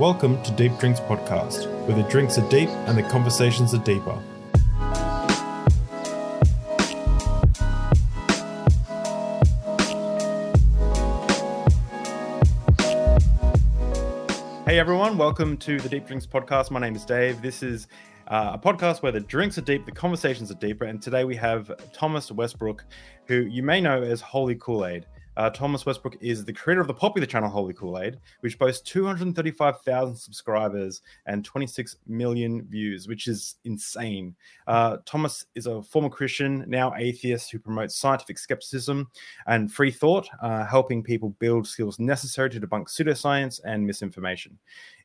Welcome to Deep Drinks Podcast, where the drinks are deep and the conversations are deeper. Hey everyone, welcome to the Deep Drinks Podcast. My name is Dave. This is uh, a podcast where the drinks are deep, the conversations are deeper, and today we have Thomas Westbrook, who you may know as Holy Koolaid. Uh, Thomas Westbrook is the creator of the popular channel Holy Koolaid, which boasts 235,000 subscribers and 26 million views, which is insane. Uh, Thomas is a former Christian, now atheist, who promotes scientific skepticism and free thought, uh, helping people build skills necessary to debunk pseudoscience and misinformation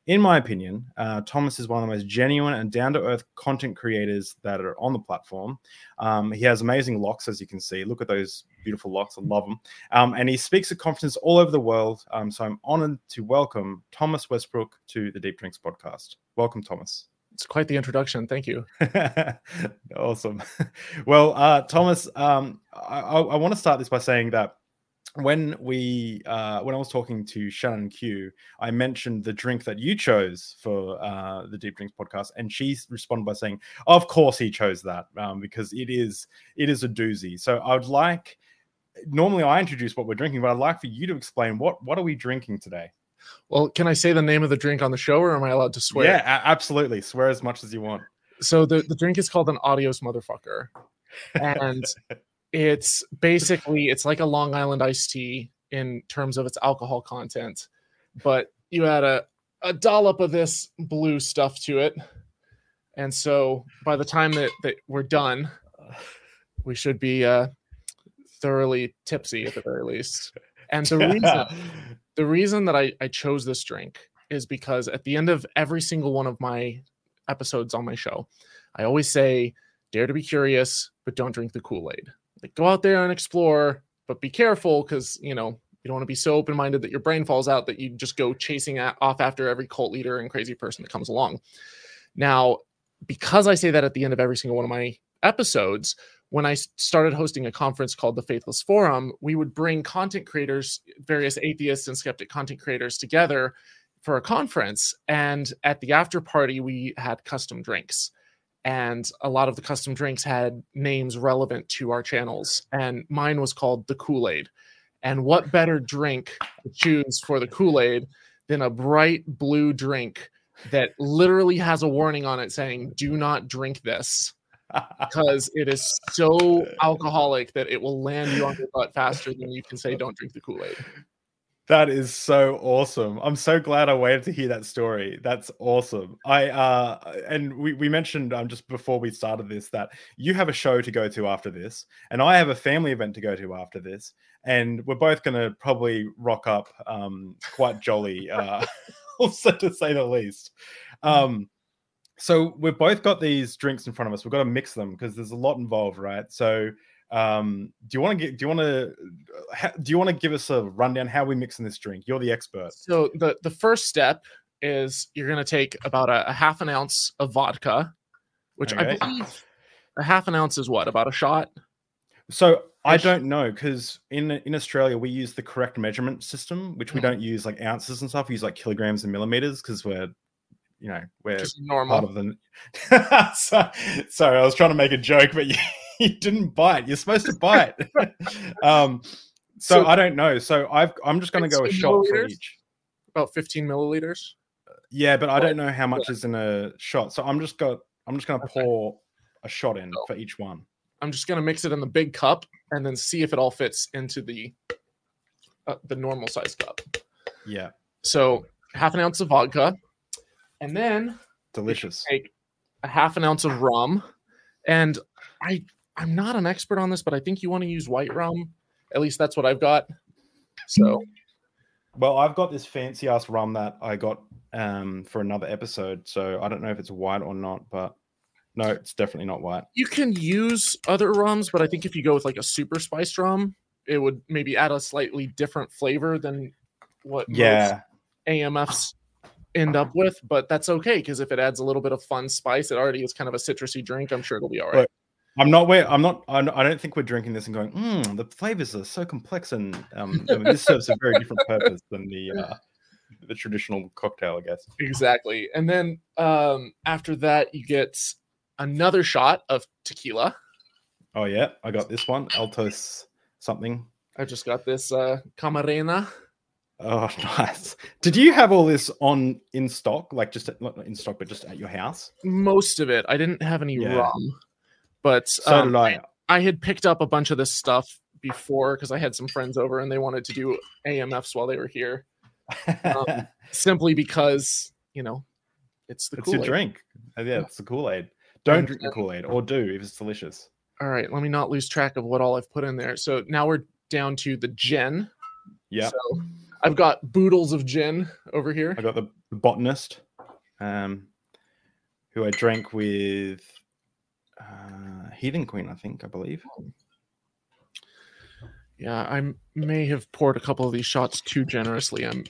in my opinion, uh, Thomas is one of the most genuine and down to earth content creators that are on the platform. Um, he has amazing locks, as you can see. Look at those beautiful locks. I love them. Um, and he speaks at conferences all over the world. Um, so I'm honored to welcome Thomas Westbrook to the Deep Drinks podcast. Welcome, Thomas. It's quite the introduction. Thank you. awesome. well, uh, Thomas, um, I, I want to start this by saying that when we uh, when I was talking to Shannon Q, I mentioned the drink that you chose for uh, the Deep Drinks podcast, and she responded by saying, "Of course he chose that um, because it is it is a doozy." So I would like normally I introduce what we're drinking, but I'd like for you to explain what what are we drinking today. Well, can I say the name of the drink on the show, or am I allowed to swear? Yeah, absolutely. Swear as much as you want. So the the drink is called an Adios motherfucker, and it's basically it's like a Long Island iced tea in terms of its alcohol content, but you add a a dollop of this blue stuff to it, and so by the time that, that we're done, we should be uh, thoroughly tipsy at the very least. And the reason the reason that I, I chose this drink is because at the end of every single one of my episodes on my show, I always say, dare to be curious, but don't drink the Kool-Aid like go out there and explore, but be careful because you know you don't want to be so open-minded that your brain falls out that you just go chasing off after every cult leader and crazy person that comes along. Now, because I say that at the end of every single one of my episodes, when I started hosting a conference called the Faithless Forum, we would bring content creators, various atheists and skeptic content creators together for a conference. And at the after party, we had custom drinks and a lot of the custom drinks had names relevant to our channels and mine was called the kool-aid. And what better drink to choose for the kool-aid than a bright blue drink that literally has a warning on it saying do not drink this because it is so alcoholic that it will land you on your butt faster than you can say don't drink the kool-aid that is so awesome. I'm so glad I waited to hear that story. That's awesome. I uh and we, we mentioned um just before we started this that you have a show to go to after this, and I have a family event to go to after this, and we're both gonna probably rock up um quite jolly, uh also to say the least. Hmm. Um so we've both got these drinks in front of us. We've got to mix them because there's a lot involved, right? So um, do you want to get? Do you want to? Do you want to give us a rundown how we mix in this drink? You're the expert. So the the first step is you're going to take about a, a, half an ounce of vodka, which okay. I believe a half an ounce is what about a shot. So I don't know because in in Australia we use the correct measurement system, which we mm-hmm. don't use like ounces and stuff. We use like kilograms and millimeters because we're you know we're Just normal. part of the. so, sorry, I was trying to make a joke, but you, you didn't bite. You're supposed to bite. um, so, so, I don't know. So I've I'm just going to go a shot for each. About 15 milliliters. Yeah, but I don't know how much is in a shot. So I'm just got I'm just going to okay. pour a shot in so, for each one. I'm just going to mix it in the big cup and then see if it all fits into the uh, the normal size cup. Yeah. So half an ounce of vodka, and then delicious. Take a half an ounce of rum, and I I'm not an expert on this, but I think you want to use white rum. At least that's what I've got. So, well, I've got this fancy ass rum that I got um, for another episode. So I don't know if it's white or not, but no, it's definitely not white. You can use other rums, but I think if you go with like a super spiced rum, it would maybe add a slightly different flavor than what yeah AMFs end up with. But that's okay because if it adds a little bit of fun spice, it already is kind of a citrusy drink. I'm sure it'll be all right. I'm not where I'm not. I don't think we're drinking this and going. Mm, the flavors are so complex, and um, I mean, this serves a very different purpose than the uh, the traditional cocktail, I guess. Exactly. And then um, after that, you get another shot of tequila. Oh yeah, I got this one, Altos something. I just got this uh, Camarena. Oh, nice. Did you have all this on in stock, like just at, not in stock, but just at your house? Most of it. I didn't have any Yeah. rum, but So um, did I. I had picked up a bunch of this stuff before because I had some friends over and they wanted to do AMFs while they were here, um, simply because you know it's the it's your Kool-Aid. drink. Uh, Yeah, it's the Kool Aid. Don't drink the Kool Aid, or do if it's delicious. All right, let me not lose track of what all I've put in there. So now we're down to the gin. Yeah, So I've got Boodles of gin over here. I got the botanist, um, who I drank with uh, Heathen Queen, I think, I believe. Yeah, I may have poured a couple of these shots too generously. I'm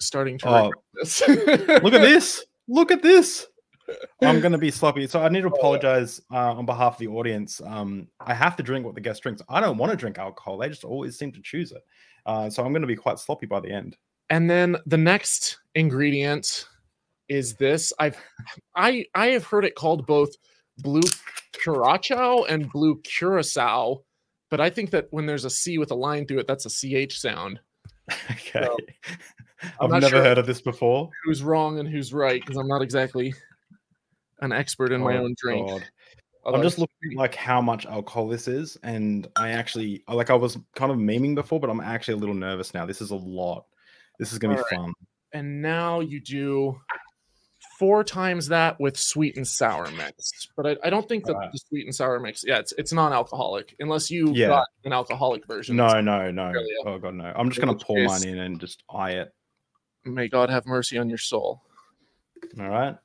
starting to Oh, this. Look at this! Look at this! I'm gonna be sloppy, so I need to apologize uh, on behalf of the audience. Um, I have to drink what the guest drinks. I don't want to drink alcohol; they just always seem to choose it. Uh, so I'm gonna be quite sloppy by the end. And then the next ingredient is this. I've I I have heard it called both blue curacao and blue curacao, but I think that when there's a C with a line through it, that's a CH sound. Okay, So, I've never sure. heard of this before. Who's wrong and who's right? Because I'm not exactly an expert in my Oh, own drink. God. although I'm just looking like how much alcohol this is, and I actually like I was kind of memeing before, but I'm actually a little nervous now. This is a lot. This is gonna be right. fun. and now you do four times that with sweet and sour mix. But I, I don't think that Alright. the sweet and sour mix, yeah, it's it's non-alcoholic unless you Yeah. got an alcoholic version. No, no, no. Oh god, no. I'm just In gonna pour case- mine in and just eye it. May God have mercy on your soul. All right,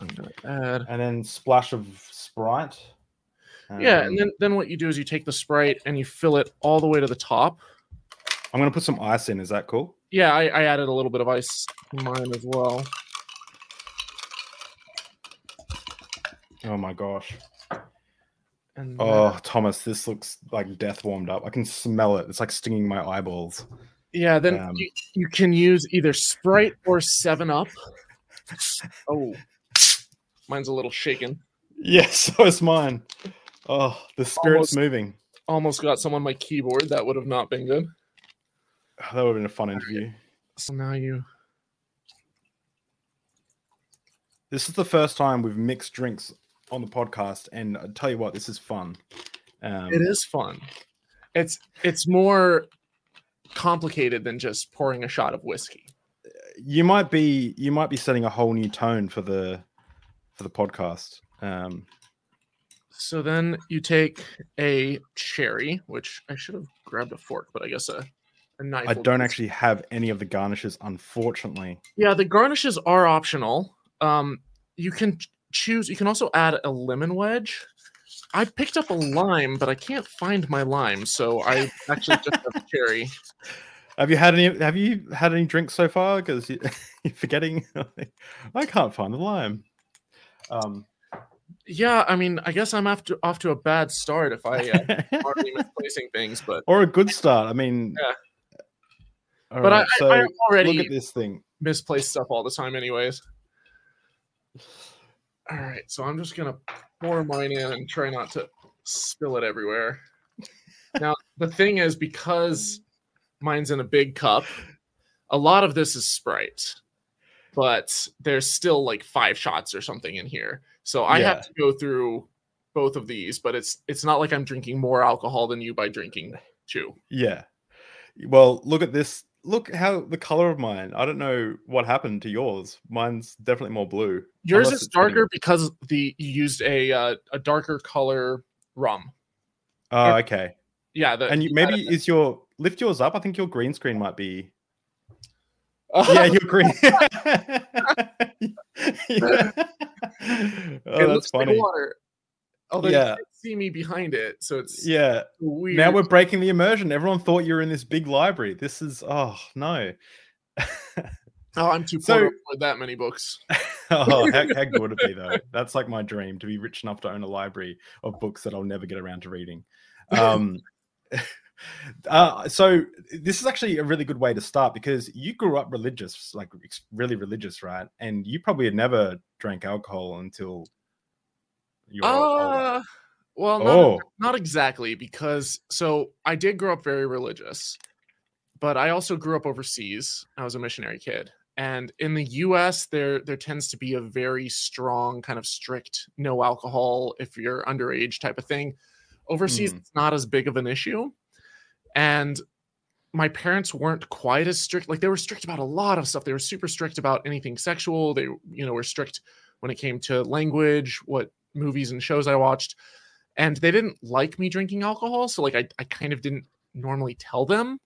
I'm gonna add. and then splash of Sprite. Yeah, Um, and then then what you do is you take the sprite and you fill it all the way to the top. I'm gonna put some ice in. Is that cool? Yeah, I, I added a little bit of ice mine as well. Oh my gosh. And Oh, Thomas, this looks like death warmed up. I can smell it. It's like stinging my eyeballs. Yeah, then Um, you, you can use either Sprite or Seven Up. Oh, mine's a little shaken. Yes, so is mine. Oh, the spirit's Almost- moving. Almost got some on my keyboard. That would have not been good. That would have been a fun interview. So now you. This is the first time we've mixed drinks on the podcast, and I tell you what, this is fun. Um, It is fun. It's it's more complicated than just pouring a shot of whiskey. You might be you might be setting a whole new tone for the for the podcast. Um, So then you take a cherry, which I should have grabbed a fork, but I guess a, a knife. I don't actually have any of the garnishes, unfortunately. Yeah, the garnishes are optional. Um, you can choose. You can also add a lemon wedge. I picked up a lime, but I can't find my lime, so I actually just have cherry. Have you had any? Have you had any drinks so far? Because you, you're forgetting. I can't find the lime. Um, Yeah, I mean, I guess I'm off to off to a bad start if I uh, already misplacing things, but or a good start. I mean, Yeah. but I, so I, I look already at this thing. misplace stuff all the time, anyways. All right, so I'm just gonna pour mine in and try not to spill it everywhere. Now, the thing is, because mine's in a big cup, a lot of this is Sprite, but there's still like five shots or something in here. So I Yeah. have to go through both of these, but it's it's not like I'm drinking more alcohol than you by drinking two. Yeah. Well, look at this. Look how the color of mine. I don't know what happened to yours. Mine's definitely more blue. Yours Unless is darker because the you used a uh, a darker color rum. Oh, okay. Yeah, the, And you, maybe is your lift yours up? I think your green screen might be. that. Yeah, your green. Yeah. it Oh, that's funny. like water. Although Yeah. you can't see me behind it, so it's Yeah. weird. Now we're breaking the immersion. Everyone thought you were in this big library. This is oh no. oh, I'm too So- poor to afford that many books. oh, how, how good would it be though? That's like my dream to be rich enough to own a library of books that I'll never get around to reading. Um, Uh, so this is actually a really good way to start because you grew up religious, like really religious, right? And you probably had never drank alcohol until you were uh, well, not, oh. not exactly because so I did grow up very religious, but I also grew up overseas. I was a missionary kid. And in the US, there there tends to be a very strong kind of strict no alcohol if you're underage type of thing. Overseas, mm. it's not as big of an issue. And my parents weren't quite as strict. Like they were strict about a lot of stuff. They were super strict about anything sexual. They, you know, were strict when it came to language, what movies and shows I watched. And they didn't like me drinking alcohol. So like I, I kind of didn't normally tell them.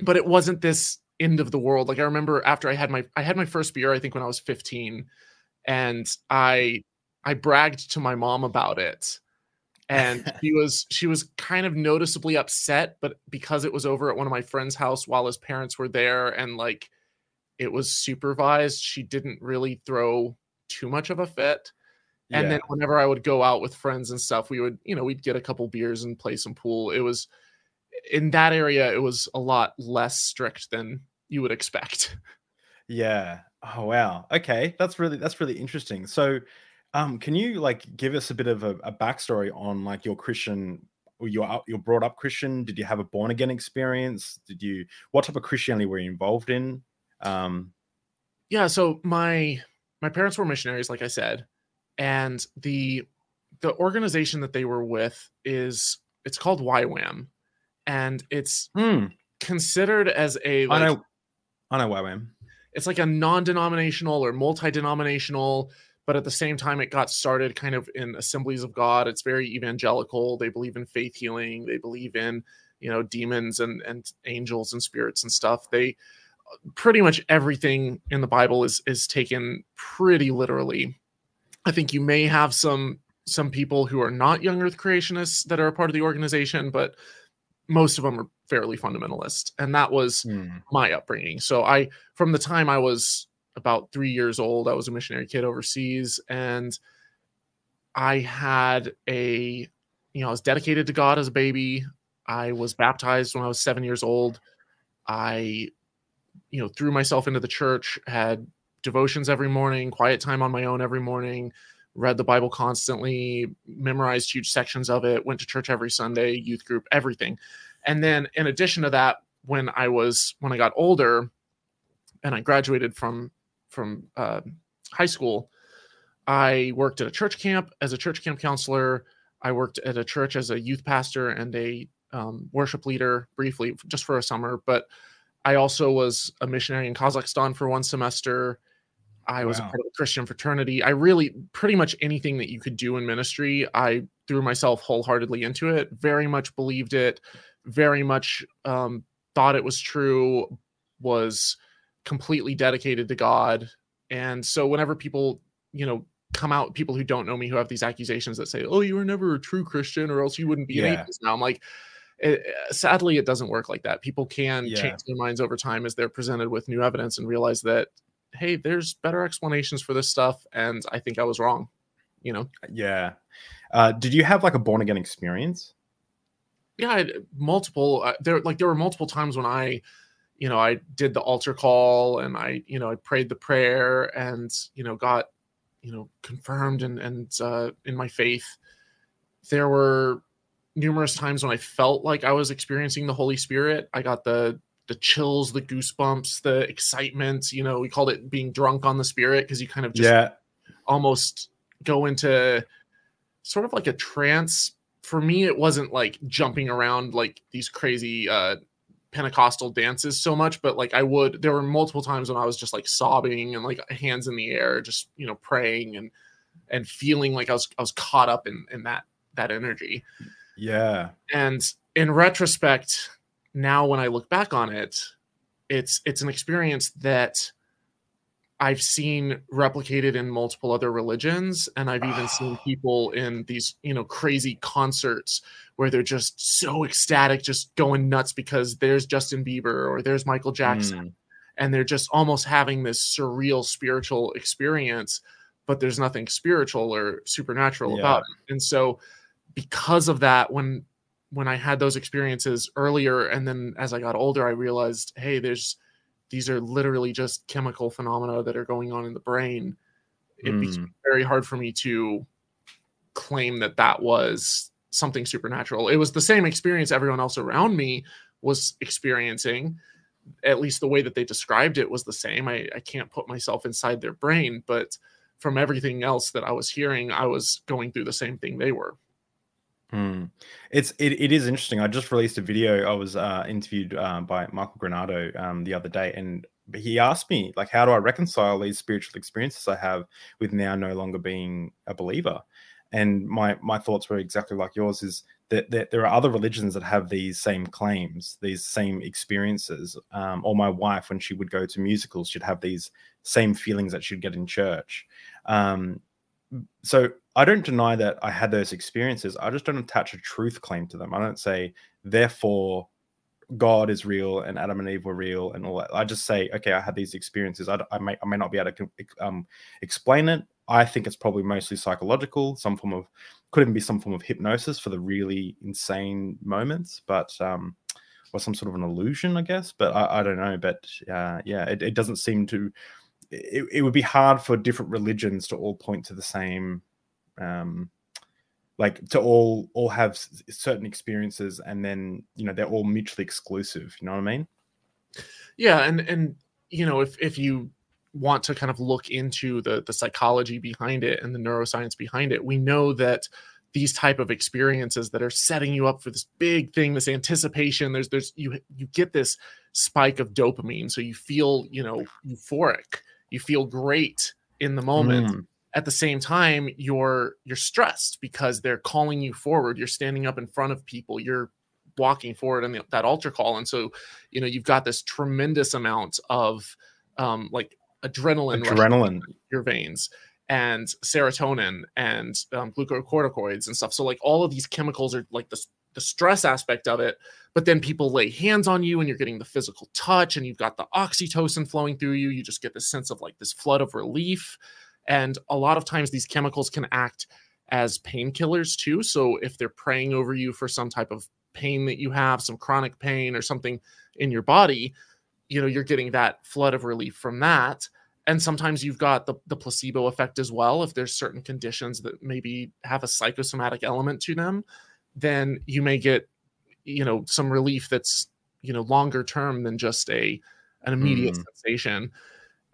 But it wasn't this end of the world. Like I remember after I had my I had my first beer, I think when I was 15. And I I bragged to my mom about it and she was she was kind of noticeably upset but because it was over at one of my friends house while his parents were there and like it was supervised she didn't really throw too much of a fit and yeah. then whenever i would go out with friends and stuff we would you know we'd get a couple beers and play some pool it was in that area it was a lot less strict than you would expect yeah oh wow okay that's really that's really interesting so um, can you like give us a bit of a, a backstory on like your Christian or you're you're brought up Christian? Did you have a born again experience? Did you what type of Christianity were you involved in? Um, yeah, so my my parents were missionaries, like I said, and the the organization that they were with is it's called YWAM, and it's hmm. considered as a like, I know I know YWAM. It's like a non-denominational or multi-denominational but at the same time it got started kind of in assemblies of god. It's very evangelical. They believe in faith healing. They believe in you know demons and and angels and spirits and stuff. They pretty much everything in the bible is is taken pretty literally i think you may have some some people who are not young earth creationists that are a part of the organization but most of them are fairly fundamentalist and that was hmm. my upbringing so i from the time i was about three years old. I was a missionary kid overseas, and I had a, you know, I was dedicated to God as a baby. I was baptized when I was seven years old. I, you know, threw myself into the church, had devotions every morning, quiet time on my own every morning, read the Bible constantly, memorized huge sections of it, went to church every Sunday, youth group, everything. And then in addition to that, when I was when I got older and I graduated from from uh, high school, I worked at a church camp as a church camp counselor. I worked at a church as a youth pastor and a um, worship leader briefly, just for a summer. But I also was a missionary in Kazakhstan for one semester. I was wow. a part of a Christian fraternity. I really, pretty much anything that you could do in ministry, I threw myself wholeheartedly into it. Very much believed it. Very much um, thought it was true. Was completely dedicated to God. And so whenever people, you know, come out, people who don't know me who have these accusations that say, "Oh, you were never a true Christian, or else you wouldn't be yeah. an atheist." Now I'm like, it, eh, eh, sadly, it doesn't work like that. People can yeah. change their minds over time as they're presented with new evidence and realize that, hey, there's better explanations for this stuff, and I think I was wrong. You know? Yeah. Uh, did you have like a born again experience? Yeah, multiple. Uh, there, like there were multiple times when I you know, I did the altar call and I, you know, I prayed the prayer and, you know, got, you know, confirmed and, and, uh, in my faith. There were numerous times when I felt like I was experiencing the Holy Spirit. I got the, the chills, the goosebumps, the excitement, you know, we called it being drunk on the spirit because you kind of just yeah. almost go into sort of like a trance. For me, it wasn't like jumping around like these crazy, uh, Pentecostal dances so much, but like I would, there were multiple times when I was just like sobbing and like hands in the air, just you know praying and and feeling like I was I was caught up in in that that energy. Yeah. And in retrospect, now when I look back on it, it's it's an experience that I've seen replicated in multiple other religions, and I've even seen people in these, you know, crazy concerts where they're just so ecstatic, just going nuts because there's Justin Bieber or there's Michael Jackson, mm. and they're just almost having this surreal spiritual experience, but there's nothing spiritual or supernatural yeah. about it. And so, because of that, when when I had those experiences earlier, and then as I got older, I realized, hey, there's these are literally just chemical phenomena that are going on in the brain. It mm. became very hard for me to claim that that was something supernatural. It was the same experience everyone else around me was experiencing. At least the way that they described it was the same. I, I can't put myself inside their brain, but from everything else that I was hearing, I was going through the same thing they were. Hmm. It's it, it is interesting. I just released a video. I was uh, interviewed uh, by Michael Granado um, the other day, and he asked me like, how do I reconcile these spiritual experiences I have with now no longer being a believer? And my my thoughts were exactly like yours. Is that, that there are other religions that have these same claims, these same experiences. Um, or my wife, when she would go to musicals, she'd have these same feelings that she'd get in church. Um, so I don't deny that I had those experiences. I just don't attach a truth claim to them. I don't say, therefore, God is real and Adam and Eve were real and all that. I just say, okay, I had these experiences. I, I may I may not be able to um, explain it. I think it's probably mostly psychological, some form of could even be some form of hypnosis for the really insane moments, but um, or some sort of an illusion, I guess. But I, I don't know. But uh, yeah, it, it doesn't seem to it, it would be hard for different religions to all point to the same um like to all all have certain experiences and then you know they're all mutually exclusive you know what i mean? Yeah and and you know if if you want to kind of look into the the psychology behind it and the neuroscience behind it we know that these type of experiences that are setting you up for this big thing this anticipation there's there's you you get this spike of dopamine so you feel you know euphoric you feel great in the moment. Mm. at the same time you're you're stressed because they're calling you forward. You're standing up in front of people. You're walking forward in the, that altar call. And so you know you've got this tremendous amount of um like adrenaline adrenaline. your veins and serotonin and um, glucocorticoids and stuff. So like all of these chemicals are like the, the stress aspect of it but then people lay hands on you and you're getting the physical touch and you've got the oxytocin flowing through you. You just get this sense of like this flood of relief. And a lot of times these chemicals can act as painkillers too. So if they're praying over you for some type of pain that you have some chronic pain or something in your body you know you're getting that flood of relief from that. And sometimes you've got the, the placebo effect as well if there's certain conditions that maybe have a psychosomatic element to them then you may get you know some relief that's you know longer term than just a an immediate mm. sensation.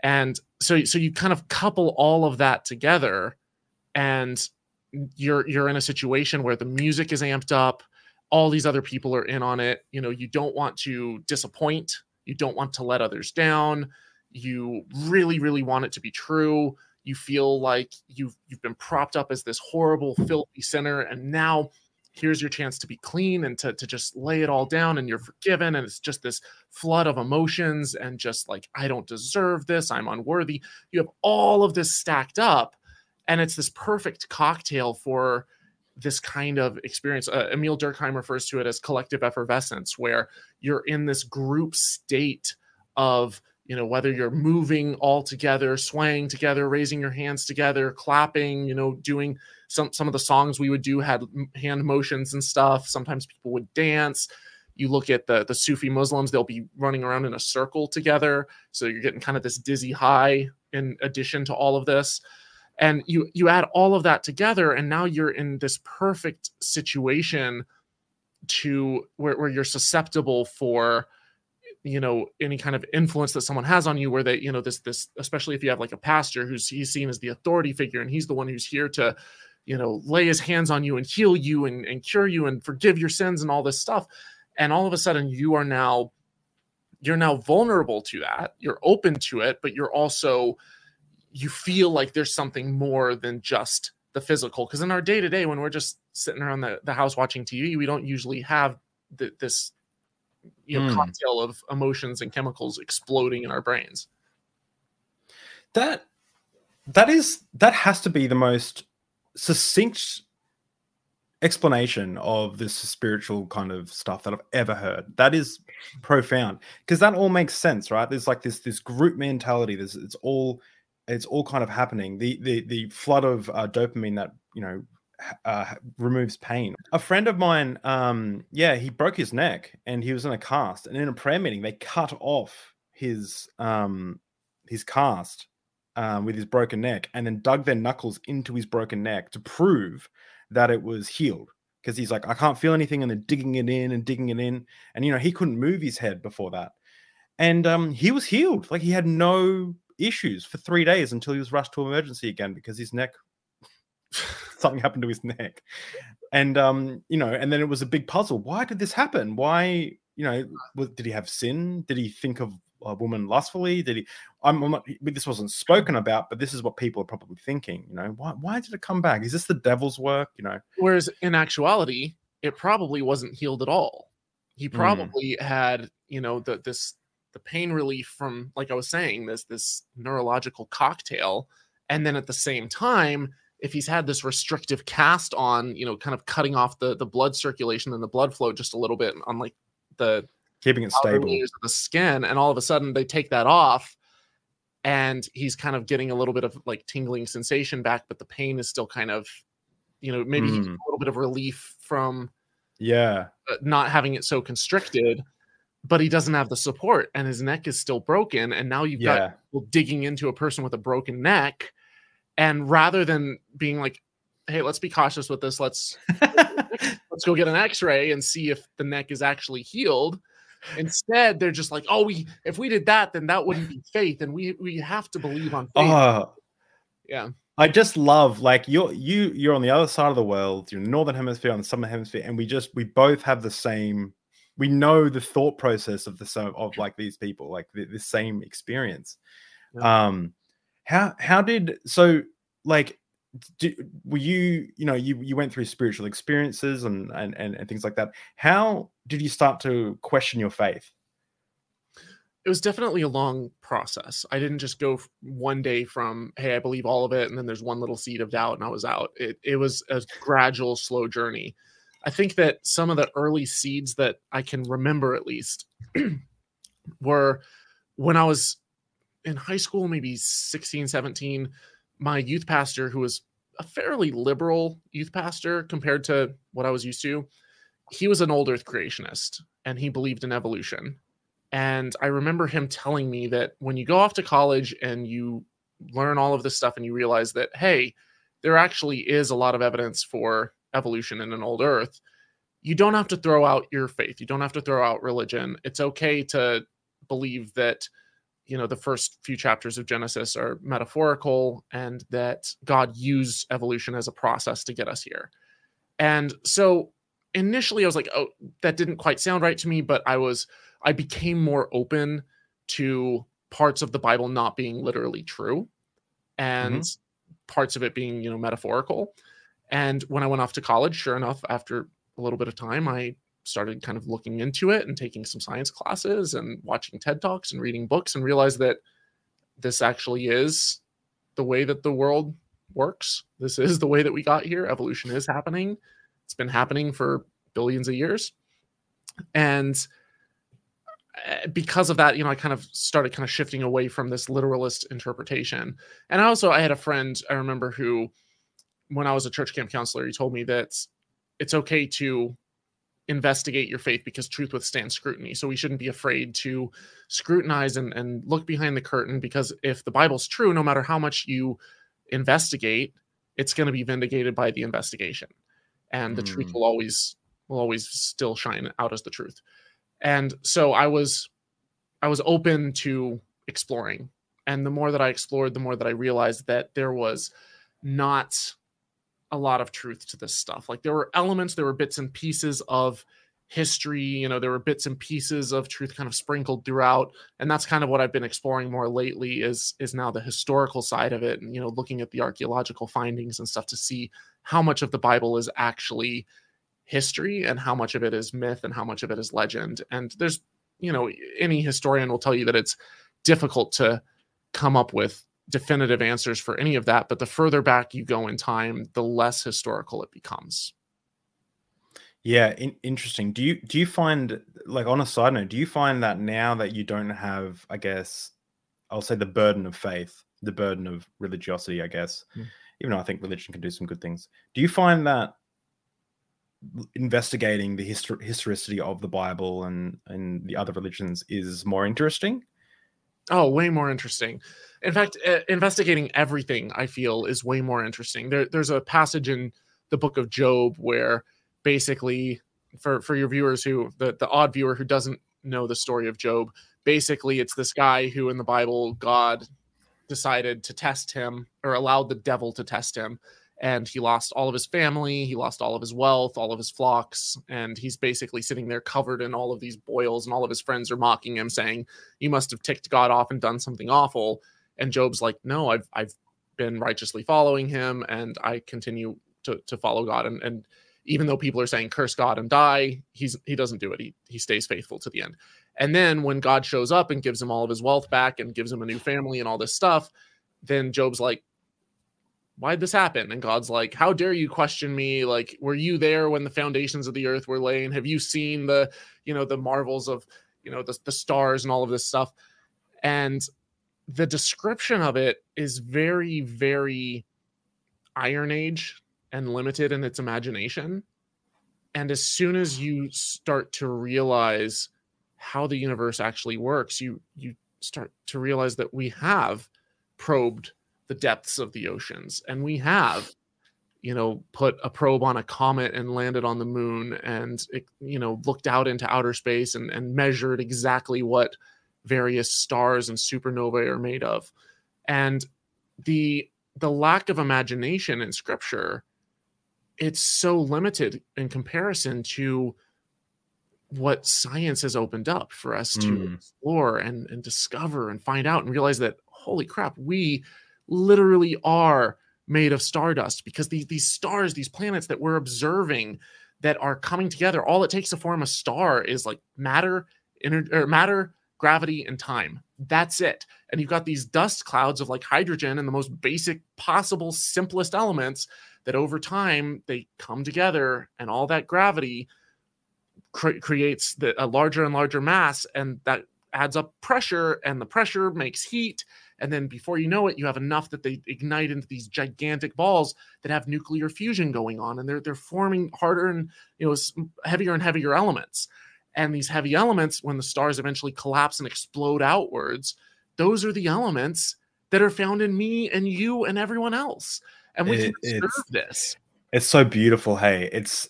And so so you kind of couple all of that together and you're you're in a situation where the music is amped up all these other people are in on it. You know you don't want to disappoint. You don't want to let others down. You really really want it to be true. You feel like you've you've been propped up as this horrible filthy sinner and now here's your chance to be clean and to, to just lay it all down and you're forgiven. And it's just this flood of emotions and just like i don't deserve this. I'm unworthy. You have all of this stacked up and it's this perfect cocktail for this kind of experience. Uh, Émile Durkheim refers to it as collective effervescence where you're in this group state of you know whether you're moving all together swaying together raising your hands together clapping you know doing some some of the songs we would do had hand motions and stuff. Sometimes people would dance. You look at the the sufi muslims they'll be running around in a circle together. So you're getting kind of this dizzy high in addition to all of this. And you you add all of that together and now you're in this perfect situation to where, where you're susceptible for you know any kind of influence that someone has on you where they you know this this especially if you have like a pastor who's he's seen as the authority figure and he's the one who's here to you know lay his hands on you and heal you and, and cure you and forgive your sins and all this stuff. And all of a sudden you are now you're now vulnerable to that. You're open to it but you're also you feel like there's something more than just the physical. Because in our day to day when we're just sitting around the, the house watching tv we don't usually have the, this you know mm. cocktail of emotions and chemicals exploding in our brains that that is that has to be the most succinct explanation of this spiritual kind of stuff that I've ever heard. That is profound because that all makes sense, right? There's like this this group mentality. There's it's all it's all kind of happening. The the the flood of uh, dopamine that you know uh, removes pain. A friend of mine, um, yeah, he broke his neck and he was in a cast, and in a prayer meeting, they cut off his um, his cast um, with his broken neck, and then dug their knuckles into his broken neck to prove that it was healed. Because he's like, I can't feel anything, and they're digging it in and digging it in, and you know he couldn't move his head before that, and um, he was healed. Like he had no issues for three days until he was rushed to emergency again because his neck something happened to his neck. And um you know and then it was a big puzzle. Why did this happen? Why you know did he have sin? Did he think of a woman lustfully? Did he i'm, I'm not this wasn't spoken about but this is what people are probably thinking you know why, why did it come back? Is this the devil's work? You know? Whereas in actuality it probably wasn't healed at all. He mm. probably mm. had you know the this the pain relief from like i was saying this this neurological cocktail. And then at the same time if he's had this restrictive cast on, you know, kind of cutting off the the blood circulation and the blood flow just a little bit on like the keeping it stable the skin, and all of a sudden they take that off, and he's kind of getting a little bit of like tingling sensation back, but the pain is still kind of, you know, maybe mm. a little bit of relief from yeah uh, not having it so constricted but he doesn't have the support and his neck is still broken and now you've yeah. got digging into a person with a broken neck and rather than being like hey let's be cautious with this. Let's let's go get an x-ray and see if the neck is actually healed instead they're just like oh we if we did that then that wouldn't be faith and we we have to believe on faith. Uh, yeah. I just love like you're you you're on the other side of the world you're northern hemisphere on the southern hemisphere and we just we both have the same we know the thought process of the of like these people like the, the same experience. Yeah. um how how did so like do, were you you know you you went through spiritual experiences and, and and and things like that. How did you start to question your faith? It was definitely a long process. I didn't just go one day from hey i believe all of it and then there's one little seed of doubt and i was out. It, it was a gradual slow journey. I think that some of the early seeds that i can remember at least were when i was in high school, maybe 16, 17, my youth pastor, who was a fairly liberal youth pastor compared to what I was used to, he was an old earth creationist and he believed in evolution. And I remember him telling me that when you go off to college and you learn all of this stuff and you realize that, hey, there actually is a lot of evidence for evolution in an old earth, you don't have to throw out your faith. You don't have to throw out religion. It's okay to believe that you know the first few chapters of genesis are metaphorical and that god used evolution as a process to get us here and so initially i was like oh that didn't quite sound right to me but i was i became more open to parts of the bible not being literally true and mm-hmm. parts of it being you know metaphorical and when i went off to college sure enough after a little bit of time i started kind of looking into it and taking some science classes and watching TED Talks and reading books and realized that this actually is the way that the world works. This is the way that we got here. Evolution is happening. It's been happening for billions of years. And eh, because of that, you know, I kind of started kind of shifting away from this literalist interpretation. And also I had a friend I remember who when I was a church camp counselor, he told me that it's okay to investigate your faith because truth withstands scrutiny. So we shouldn't be afraid to scrutinize and, and look behind the curtain because if the Bible's true, no matter how much you investigate, it's going to be vindicated by the investigation. And the mm. truth hmm. will always will always still shine out as the truth. And so I was I was open to exploring. And the more that I explored, the more that I realized that there was not a lot of truth to this stuff. Like there were elements, there were bits and pieces of history, you know, there were bits and pieces of truth kind of sprinkled throughout. And that's kind of what I've been exploring more lately is is now the historical side of it and you know, looking at the archaeological findings and stuff to see how much of the Bible is actually history and how much of it is myth and how much of it is legend. And there's, you know, any historian will tell you that it's difficult to come up with definitive answers for any of that. But the further back you go in time, the less historical it becomes. Yeah, in- interesting. Do you do you find like on a side note, do you find that now that you don't have, I guess, I'll say the burden of faith, the burden of religiosity, I guess, mm. even though I think religion can do some good things. Do you find that investigating the histor- historicity of the Bible and and the other religions is more interesting? Oh, way more interesting. In fact, uh, investigating everything I feel is way more interesting. There, there's a passage in the book of Job where basically, for for your viewers who the the odd viewer who doesn't know the story of Job, basically it's this guy who in the Bible God decided to test him or allowed the devil to test him and he lost all of his family he lost all of his wealth all of his flocks and he's basically sitting there covered in all of these boils and all of his friends are mocking him saying you must have ticked god off and done something awful. And job's like no i've i've been righteously following him and i continue to to follow god. And and even though people are saying curse god and die he's he doesn't do it. He he stays faithful to the end. And then when god shows up and gives him all of his wealth back and gives him a new family and all this stuff then job's like why'd this happen? And God's like, how dare you question me? Like, were you there when the foundations of the earth were laying? Have you seen the, you know, the marvels of, you know, the, the stars and all of this stuff? And the description of it is very, very Iron Age and limited in its imagination. And as soon as you start to realize how the universe actually works, you you start to realize that we have probed the depths of the oceans. And we have, you know, put a probe on a comet and landed on the moon and, it, you know, looked out into outer space and, and measured exactly what various stars and supernovae are made of. And the the lack of imagination in scripture it's so limited in comparison to what science has opened up for us to mm. explore and, and discover and find out and realize that holy crap we literally are made of stardust because these these stars, these planets that we're observing that are coming together, all it takes to form a star is like matter, or matter, gravity, and time. That's it. And you've got these dust clouds of like hydrogen and the most basic possible, simplest elements that over time they come together, and all that gravity cre- creates the, a larger and larger mass, and that adds up pressure, and the pressure makes heat, and then before you know it you have enough that they ignite into these gigantic balls that have nuclear fusion going on and they're they're forming harder and you know heavier and heavier elements. And these heavy elements when the stars eventually collapse and explode outwards those are the elements that are found in me and you and everyone else. And we it, can observe this. It's so beautiful hey? It's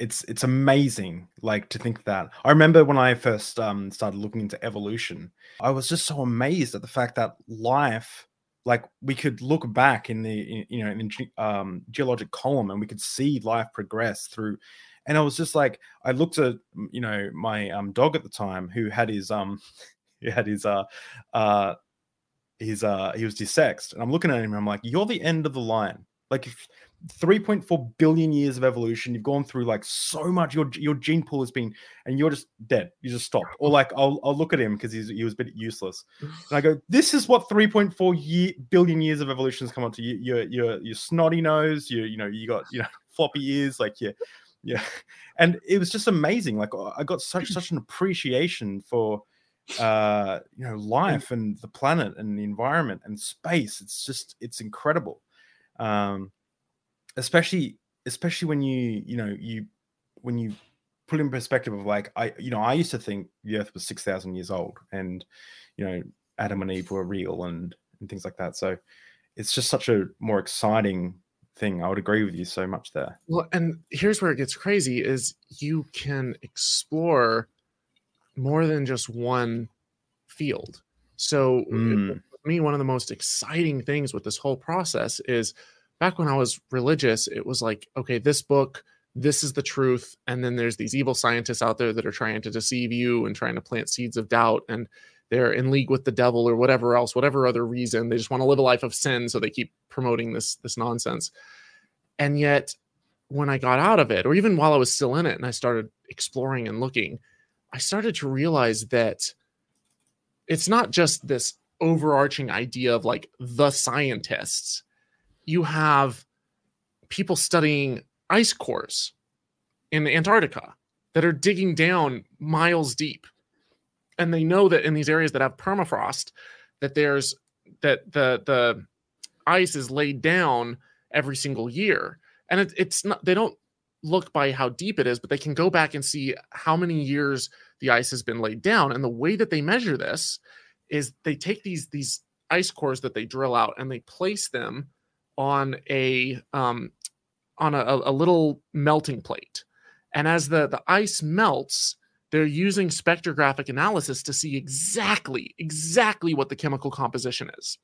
it's it's amazing like to think that. I remember when i first um, started looking into evolution i was just so amazed at the fact that life like we could look back in the in, you know in um, geologic column and we could see life progress through and i was just like i looked at you know my um, dog at the time who had his um he had his uh uh his uh he was desexed and i'm looking at him and i'm like you're the end of the line. Like if 3.4 billion years of evolution. You've gone through like so much. Your your gene pool has been, and you're just dead. You just stopped. Or like I'll I'll look at him because he's he was a bit useless, and I go, this is what 3.4 year, billion years of evolution has come up to. You your your your snotty nose. You you know you got you know floppy ears. Like yeah yeah, and it was just amazing. Like I got such such an appreciation for uh you know life and the planet and the environment and space. It's just it's incredible. Um especially especially when you you know you when you put in perspective of like I you know I used to think the Earth was six thousand years old and you know Adam and Eve were real and and things like that. So it's just such a more exciting thing. I would agree with you so much there. Well, and here's where it gets crazy: is you can explore more than just one field. So mm. me, one of the most exciting things with this whole process is back when I was religious, it was like, okay, this book, this is the truth. And then there's these evil scientists out there that are trying to deceive you and trying to plant seeds of doubt. And they're in league with the devil or whatever else, whatever other reason. They just want to live a life of sin. So they keep promoting this, this nonsense. And yet, when I got out of it, or even while I was still in it and I started exploring and looking, I started to realize that it's not just this overarching idea of like the scientists you have people studying ice cores in Antarctica that are digging down miles deep. And they know that in these areas that have permafrost, that there's that the the ice is laid down every single year. And it, it's not, they don't look by how deep it is, but they can go back and see how many years the ice has been laid down. And the way that they measure this is they take these, these ice cores that they drill out and they place them on a, um, on a, a little melting plate. And as the, the ice melts, they're using spectrographic analysis to see exactly exactly what the chemical composition is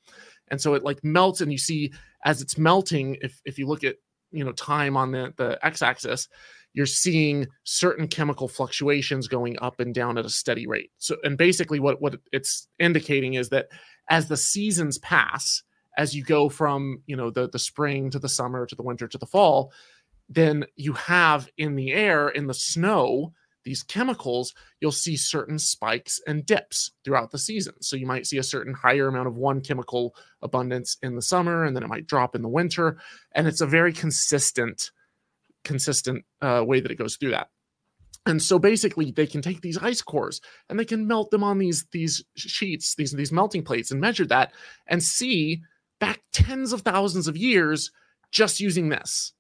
and so it like melts and you see as it's melting if if you look at you know time on the the x-axis you're seeing certain chemical fluctuations going up and down at a steady rate so and basically what what it's indicating is that as the seasons pass as you go from you know the the spring to the summer to the winter to the fall then you have in the air in the snow these chemicals, you'll see certain spikes and dips throughout the season. So you might see a certain higher amount of one chemical abundance in the summer, and then it might drop in the winter. And it's a very consistent, consistent uh, way that it goes through that. And so basically, they can take these ice cores and they can melt them on these these sheets, these these melting plates, and measure that and see back tens of thousands of years just using this.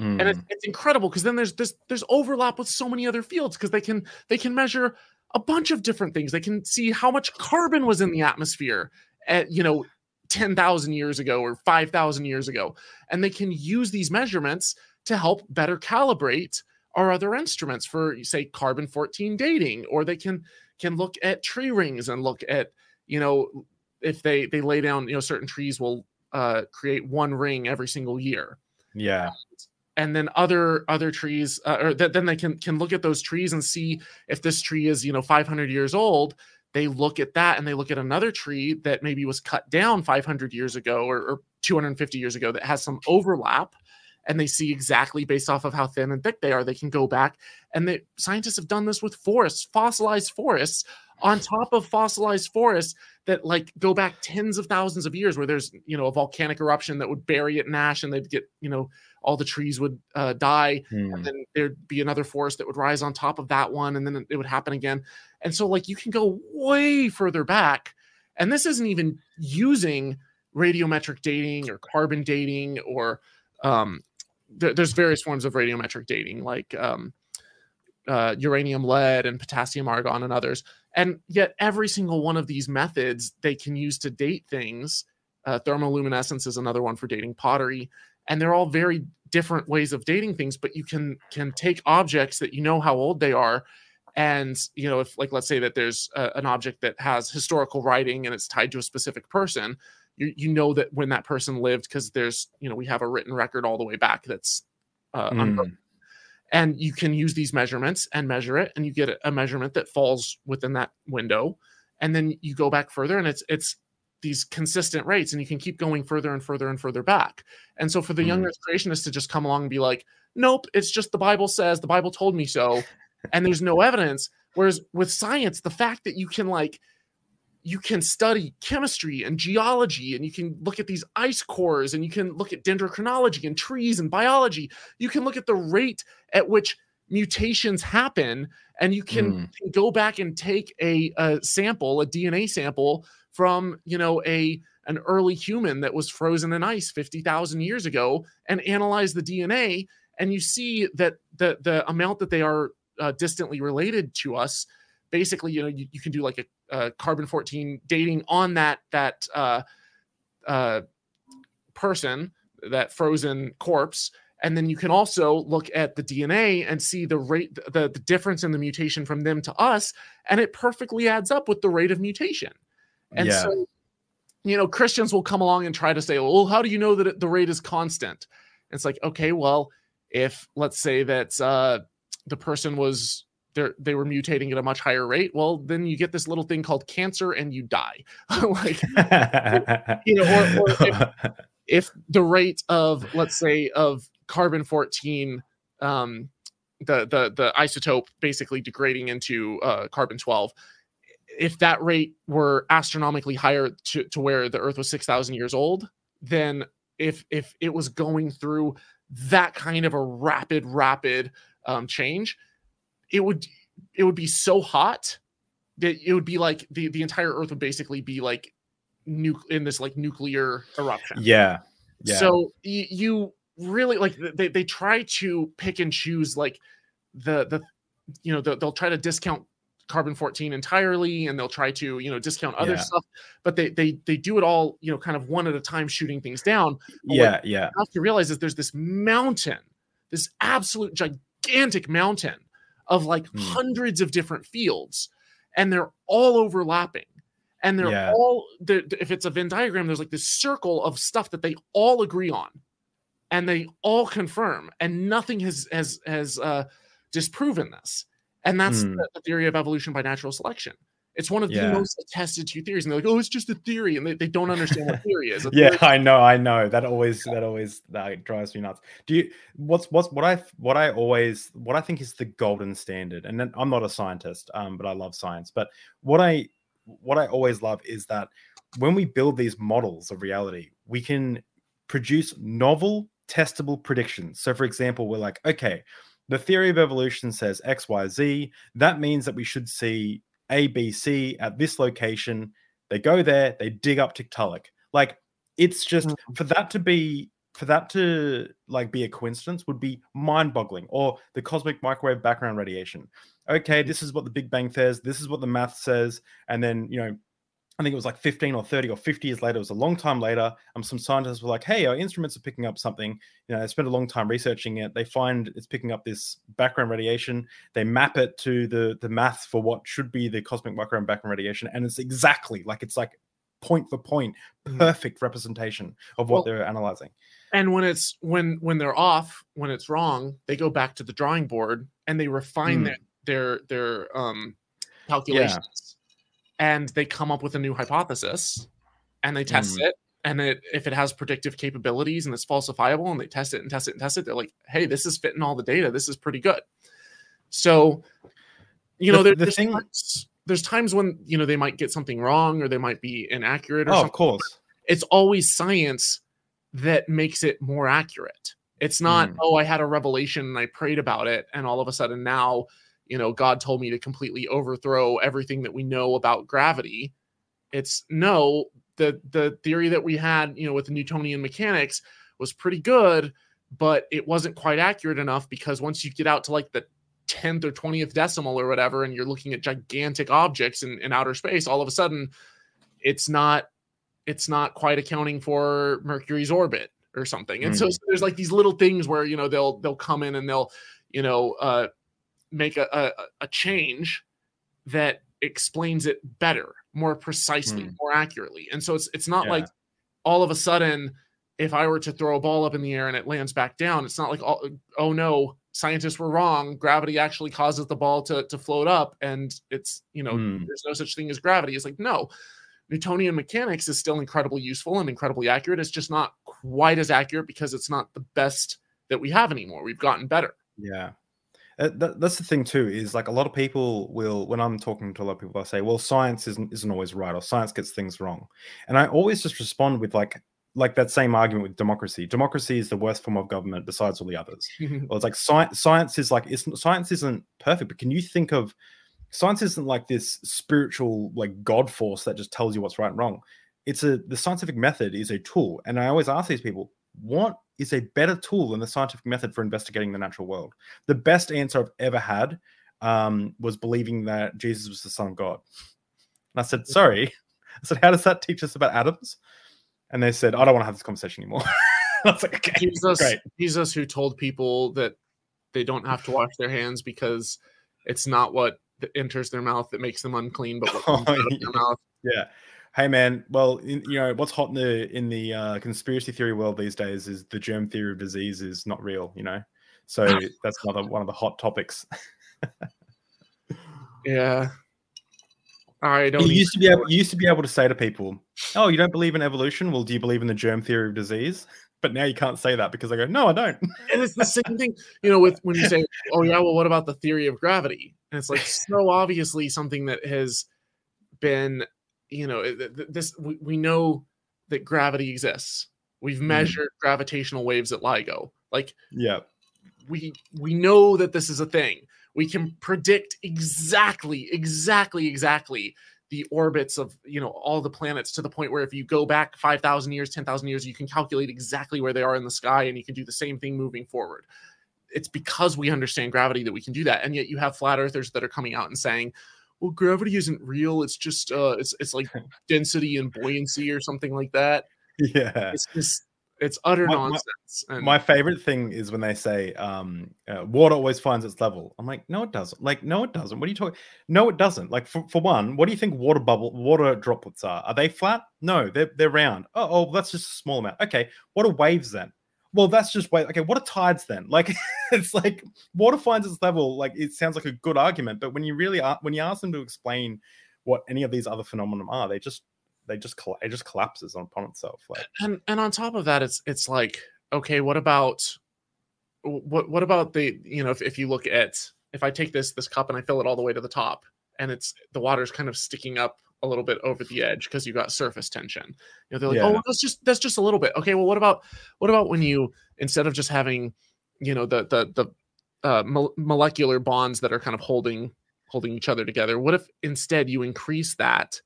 Mm. And it's, it's incredible because then there's this there's overlap with so many other fields because they can they can measure a bunch of different things. They can see how much carbon was in the atmosphere at you know 10,000 years ago or 5,000 years ago. And they can use these measurements to help better calibrate our other instruments for say carbon 14 dating or they can can look at tree rings and look at you know if they they lay down you know certain trees will uh, create one ring every single year. Yeah. And then other other trees uh, or th- then they can can look at those trees and see if this tree is you know 500 years old. They look at that and they look at another tree that maybe was cut down 500 years ago or, or 250 years ago that has some overlap. And they see exactly based off of how thin and thick they are they can go back. And the scientists have done this with forests fossilized forests on top of fossilized forests that like go back tens of thousands of years where there's you know a volcanic eruption that would bury it in ash and they'd get you know all the trees would uh, die hmm. and then there'd be another forest that would rise on top of that one and then it would happen again and so like you can go way further back and this isn't even using radiometric dating or carbon dating or um, th- there's various forms of radiometric dating like um, uh, uranium lead and potassium argon and others and yet every single one of these methods they can use to date things uh, thermoluminescence is another one for dating pottery and they're all very different ways of dating things but you can can take objects that you know how old they are and you know if like let's say that there's a, an object that has historical writing and it's tied to a specific person you, you know that when that person lived because there's you know we have a written record all the way back that's uh, mm. And you can use these measurements and measure it and you get a measurement that falls within that window and then you go back further and it's it's these consistent rates and you can keep going further and further and further back. And so for the mm. young earth creationists to just come along and be like, nope, it's just the Bible says, the Bible told me so, and there's no evidence. Whereas with science, the fact that you can like you can study chemistry and geology and you can look at these ice cores and you can look at dendrochronology and trees and biology. You can look at the rate at which mutations happen and you can, mm. can go back and take a, a sample, a DNA sample from you know a an early human that was frozen in ice 50,000 years ago and analyze the DNA and you see that the the amount that they are uh, distantly related to us basically you know you, you can do like a, a, carbon 14 dating on that that uh, uh, person that frozen corpse and then you can also look at the DNA and see the rate the, the difference in the mutation from them to us and it perfectly adds up with the rate of mutation and yeah. so, you know, Christians will come along and try to say, well, how do you know that the rate is constant? And it's like, okay, well, if let's say that uh, the person was they were mutating at a much higher rate, well, then you get this little thing called cancer and you die. like, you know, or, or if, if, the rate of, let's say, of carbon 14, um, the, the, the isotope basically degrading into uh, carbon 12 if that rate were astronomically higher to, to where the earth was 6000 years old then if if it was going through that kind of a rapid rapid um, change it would it would be so hot that it would be like the the entire earth would basically be like nu- in this like nuclear eruption yeah Yeah. So you, you really like they, they try to pick and choose like the the you know the, they'll try to discount carbon 14 entirely and they'll try to you know discount other Yeah. stuff but they they they do it all you know kind of one at a time shooting things down But yeah, yeah, you have to realize is there's this mountain this absolute gigantic mountain of like Hmm. hundreds of different fields and they're all overlapping and they're Yeah. all the the- if it's a venn diagram there's like this circle of stuff that they all agree on and they all confirm and nothing has has has uh disproven this and that's Hmm. the, the theory of evolution by natural selection it's one of Yeah. the most attested to theories and they're like oh it's just a theory and they, they don't understand what theory is yeah. theory- I know, I know. That always, that always, that drives me nuts. Do you? What's what's what I what I always what I think is the golden standard. And I'm not a scientist, um, but I love science. But what I what I always love is that when we build these models of reality, we can produce novel, testable predictions. So, for example, we're like, okay, the theory of evolution says X, Y, Z. That means that we should see A, B, C at this location. They go there, they dig up Tiktaalik. Like, it's just Mhm. for that to be for that to like be a coincidence would be mind-boggling or the cosmic microwave background radiation okay this is what the big bang says this is what the math says and then you know I think it was like 15 or 30 or 50 years later. It was a long time later. Um, some scientists were like, hey, our instruments are picking up something. You know, they spent a long time researching it. They find it's picking up this background radiation. They map it to the, the math for what should be the cosmic microwave background radiation. And it's exactly like it's like point for point, Mhm. perfect representation of what Well, they're analyzing. and when it's when when they're off when it's wrong they go back to the drawing board and they refine Mm. their their their um calculations and they come up with a new hypothesis and they test Mm. it and it, if it has predictive capabilities and it's falsifiable and they test it and test it and test it they're like hey this is fitting all the data this is pretty good so you know The- there, the there's, thing- times, there's times when you know they might get something wrong or they might be inaccurate or Oh, something of course. it's always science that makes it more accurate. It's not, Mm. oh, I had a revelation and I prayed about it, and all of a sudden now, you know, God told me to completely overthrow everything that we know about gravity. It's no, the the theory that we had, you know, with the Newtonian mechanics was pretty good, but it wasn't quite accurate enough because once you get out to like the 10th or 20th decimal or whatever, and you're looking at gigantic objects in, in outer space, all of a sudden it's not it's not quite accounting for Mercury's orbit or something. And so, Mm. so there's like these little things where you know they'll they'll come in and they'll you know uh, make a, a a change that explains it better, more precisely, Mm. more accurately. And so it's it's not Yeah. like all of a sudden if I were to throw a ball up in the air and it lands back down, it's not like oh, oh no, scientists were wrong. Gravity actually causes the ball to to float up, and it's you know Mm. there's no such thing as gravity. It's like no, Newtonian mechanics is still incredibly useful and incredibly accurate. It's just not quite as accurate because it's not the best that we have anymore. We've gotten better. Yeah. Uh, that, that's the thing too is like a lot of people will when i'm talking to a lot of people i say well science isn't isn't always right or science gets things wrong. And i always just respond with like like that same argument with democracy. Democracy is the worst form of government besides all the others. Well it's like science science is like it's, science isn't perfect but can you think of science isn't like this spiritual like god force that just tells you what's right and wrong. It's a the scientific method is a tool and i always ask these people what is a better tool than the scientific method for investigating the natural world? The best answer i've ever had um, was believing that jesus was the son of god. And i said sorry. I said how does that teach us about atoms? And they said i don't want to have this conversation anymore. I was like okay Jesus, great. Jesus, who told people that they don't have to wash their hands because it's not what enters their mouth that makes them unclean, but what comes Oh, out of yeah. their mouth. Yeah. Hey man, well, in, you know what's hot in the in the uh, conspiracy theory world these days is the germ theory of disease is not real. You know, so that's another one of the hot topics. Yeah. I don't. You used to be able, you used to be able to say to people, "Oh, you don't believe in evolution? Well, do you believe in the germ theory of disease?" But now you can't say that because I go, "No, I don't." and it's the same thing, you know, with when you say, "Oh yeah, well, what about the theory of gravity?" And it's like so obviously something that has been, you know, th- th- this we, we know that gravity exists. We've mm-hmm. measured gravitational waves at LIGO. Like yeah, we we know that this is a thing. We can predict exactly, exactly, exactly the orbits of you know all the planets to the point where if you go back 5000 years 10000 years you can calculate exactly where they are in the sky and you can do the same thing moving forward it's because we understand gravity that we can do that and yet you have flat earthers that are coming out and saying well gravity isn't real it's just uh it's it's like density and buoyancy or something like that yeah it's just it's utter My- my- nonsense and My favorite thing is when they say um, uh, water always finds its level. I'm like, no, it doesn't. Like, no, it doesn't. What are you talking? No, it doesn't. Like, for, for one, what do you think water bubble, water droplets are? Are they flat? No, they're they're round. Oh, oh, that's just a small amount. Okay, what are waves then? Well, that's just wave. Okay, what are tides then? Like, it's like water finds its level. Like, it sounds like a good argument, but when you really are, when you ask them to explain what any of these other phenomena are, they just they just it just collapses upon itself. Like, and and on top of that it's it's like okay what about what what about the you know if, if you look at if i take this this cup and i fill it all the way to the top and it's the water's kind of sticking up a little bit over the edge because you got surface tension. You know they're like oh well, that's just that's just a little bit. Okay well what about what about when you instead of just having you know the the the uh, mo- molecular bonds that are kind of holding holding each other together what if instead you increase that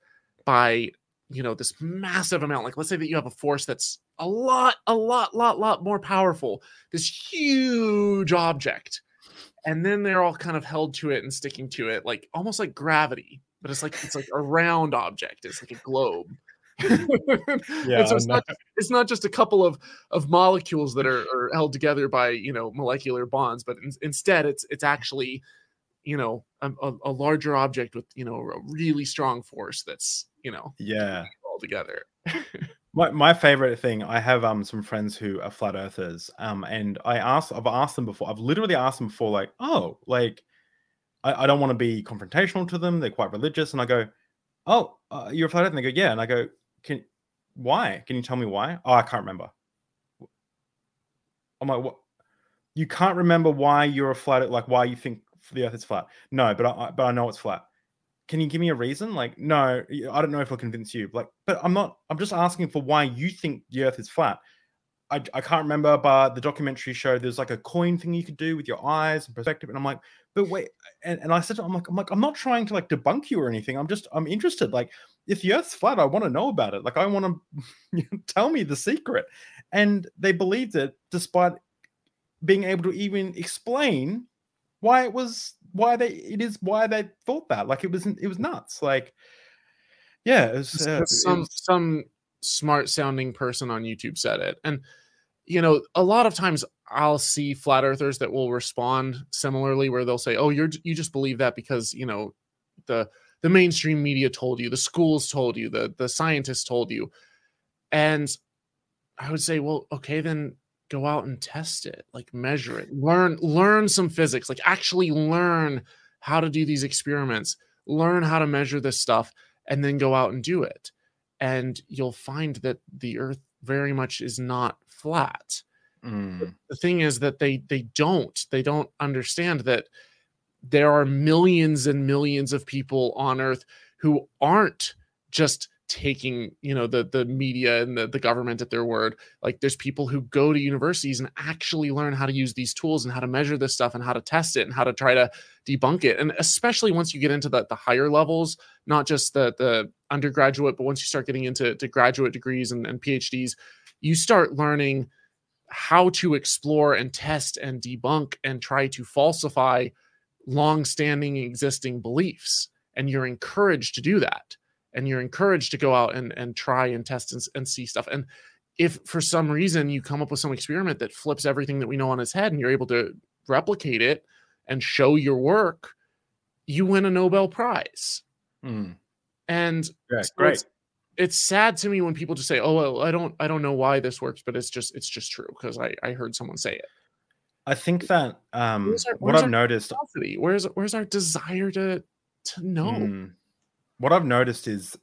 by you know this massive amount? Like let's say that you have a force that's a lot a lot lot lot more powerful this huge object and then they're all kind of held to it and sticking to it like almost like gravity but it's like it's like a round object it's like a globe Yeah, so it's not it's not just a couple of of molecules that are, are held together by you know molecular bonds but in, instead it's it's actually you know a, a, a larger object with you know a really strong force that's you know yeah. all together My, my favorite thing, I have um some friends who are flat earthers, um, and I asked, I've asked them before, I've literally asked them before, like, oh, like, I, I don't want to be confrontational to them. They're quite religious, and I go, oh, uh, you're a flat earther, and they go, yeah, and I go, can, why? Can you tell me why? Oh, I can't remember. I'm like, what? You can't remember why you're a flat, like why you think the Earth is flat? No, but I, I- but I know it's flat can you give me a reason? Like, no, I don't know if I'll convince you. Like, but I'm not, I'm just asking for why you think the earth is flat. I, I can't remember, but the documentary showed there's like a coin thing you could do with your eyes and perspective. And I'm like, but wait, and, and I said, to- I'm like, I'm like, I'm not trying to like debunk you or anything. I'm just, I'm interested. Like, if the earth's flat, I want to know about it. Like, I want to tell me the secret. And they believed it despite being able to even explain why it was why they it is why they thought that like it was it was nuts like yeah it was, uh, it some was- some smart sounding person on YouTube said it. And you know, a lot of times I'll see flat earthers that will respond similarly where they'll say, "Oh, you're you just believe that because, you know, the the mainstream media told you, the schools told you, the the scientists told you." And I would say, "Well, okay, then go out and test it, like measure it, learn learn some physics, like actually learn how to do these experiments, learn how to measure this stuff and then go out and do it. And you'll find that the earth very much is not flat. Mm, The thing is that they they don't they don't understand that there are millions and millions of people on earth who aren't just taking you know the the media and the, the government at their word. Like there's people who go to universities and actually learn how to use these tools and how to measure this stuff and how to test it and how to try to debunk it. And especially once you get into the, the higher levels not just the the undergraduate but once you start getting into to graduate degrees and, and phds you start learning how to explore and test and debunk and try to falsify long-standing existing beliefs. And you're encouraged to do that. And you're encouraged to go out and, and try and test and, and see stuff. And if for some reason you come up with some experiment that flips everything that we know on its head and you're able to replicate it and show your work you win a nobel prize. Mm. and Yeah, so great it's, sad to me when people just say oh well, i don't i don't know why this works but it's just it's just true because i i heard someone say it i think that um Where's our- what i've noticed where's where's our desire to to know Mm. what i've noticed is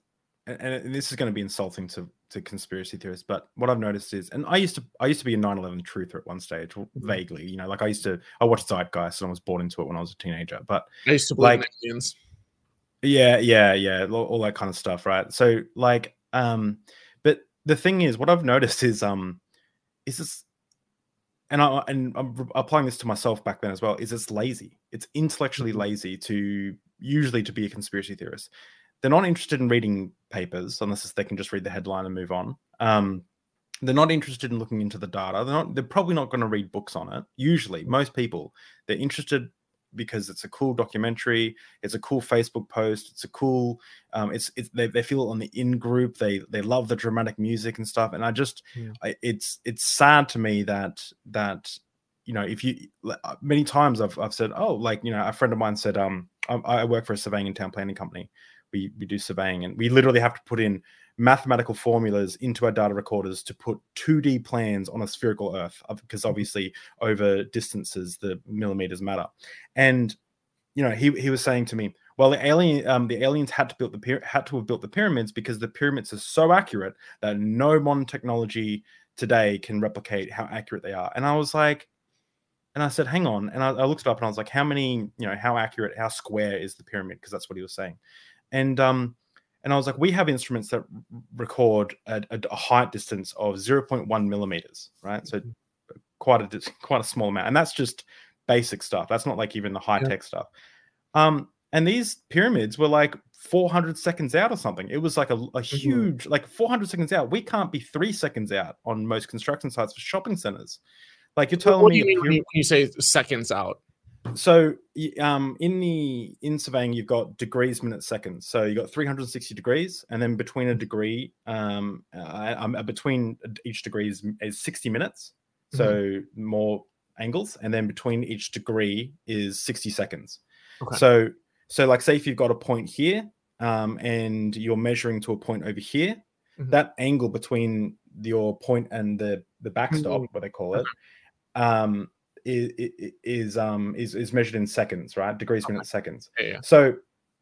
and, and this is going to be insulting to to conspiracy theorists but what i've noticed is and i used to i used to be a 9-11 truther at one stage Mhm. vaguely you know like i used to i watched zeitgeist and i was bought into it when i was a teenager but i used to believe like- in aliens Yeah, yeah, yeah, all, all that kind of stuff, right? So like um but the thing is what I've noticed is um is this and I and I'm applying this to myself back then as well is it's lazy. It's intellectually Mhm. lazy to usually to be a conspiracy theorist. they're not interested in reading papers unless they can just read the headline and move on. Um, they're not interested in looking into the data. They're not. They're probably not going to read books on it. Usually, most people they're interested because it's a cool documentary. It's a cool Facebook post. It's a cool. Um, it's it's they, they feel on the in group. They they love the dramatic music and stuff. And I just Yeah. I, it's it's sad to me that that you know if you uh, many times I've I've said oh like you know a friend of mine said um I, I work for a surveying and town planning company. We we do surveying and we literally have to put in mathematical formulas into our data recorders to put 2D plans on a spherical Earth because obviously over distances the millimeters matter. And you know, he he was saying to me, well, the alien um, the aliens had to build the had to have built the pyramids because the pyramids are so accurate that no modern technology today can replicate how accurate they are. And I was like, and I said, hang on. And I, I looked it up and I was like, how many, you know, how accurate, how square is the pyramid? Because that's what he was saying. And um, and I was like, we have instruments that record at a, a height distance of 0.1 millimeters, right? So quite a quite a small amount, and that's just basic stuff. That's not like even the high tech stuff. Um, and these pyramids were like 400 seconds out or something. It was like a, a huge, like 400 seconds out. We can't be three seconds out on most construction sites for shopping centers. Like you're telling what do me, you mean when pyra- you, when you say seconds out? So um in the in surveying you've got degrees minutes seconds so you've got 360 degrees and then between a degree um, uh, uh, between each degree is, is 60 minutes so more angles and then between each degree is 60 seconds Okay. so so like say if you've got a point here um and you're measuring to a point over here Mhm. that angle between your point and the the backstop Mhm. what they call it um is, is um is is measured in seconds, right? Degrees minutes seconds. Yeah, yeah. So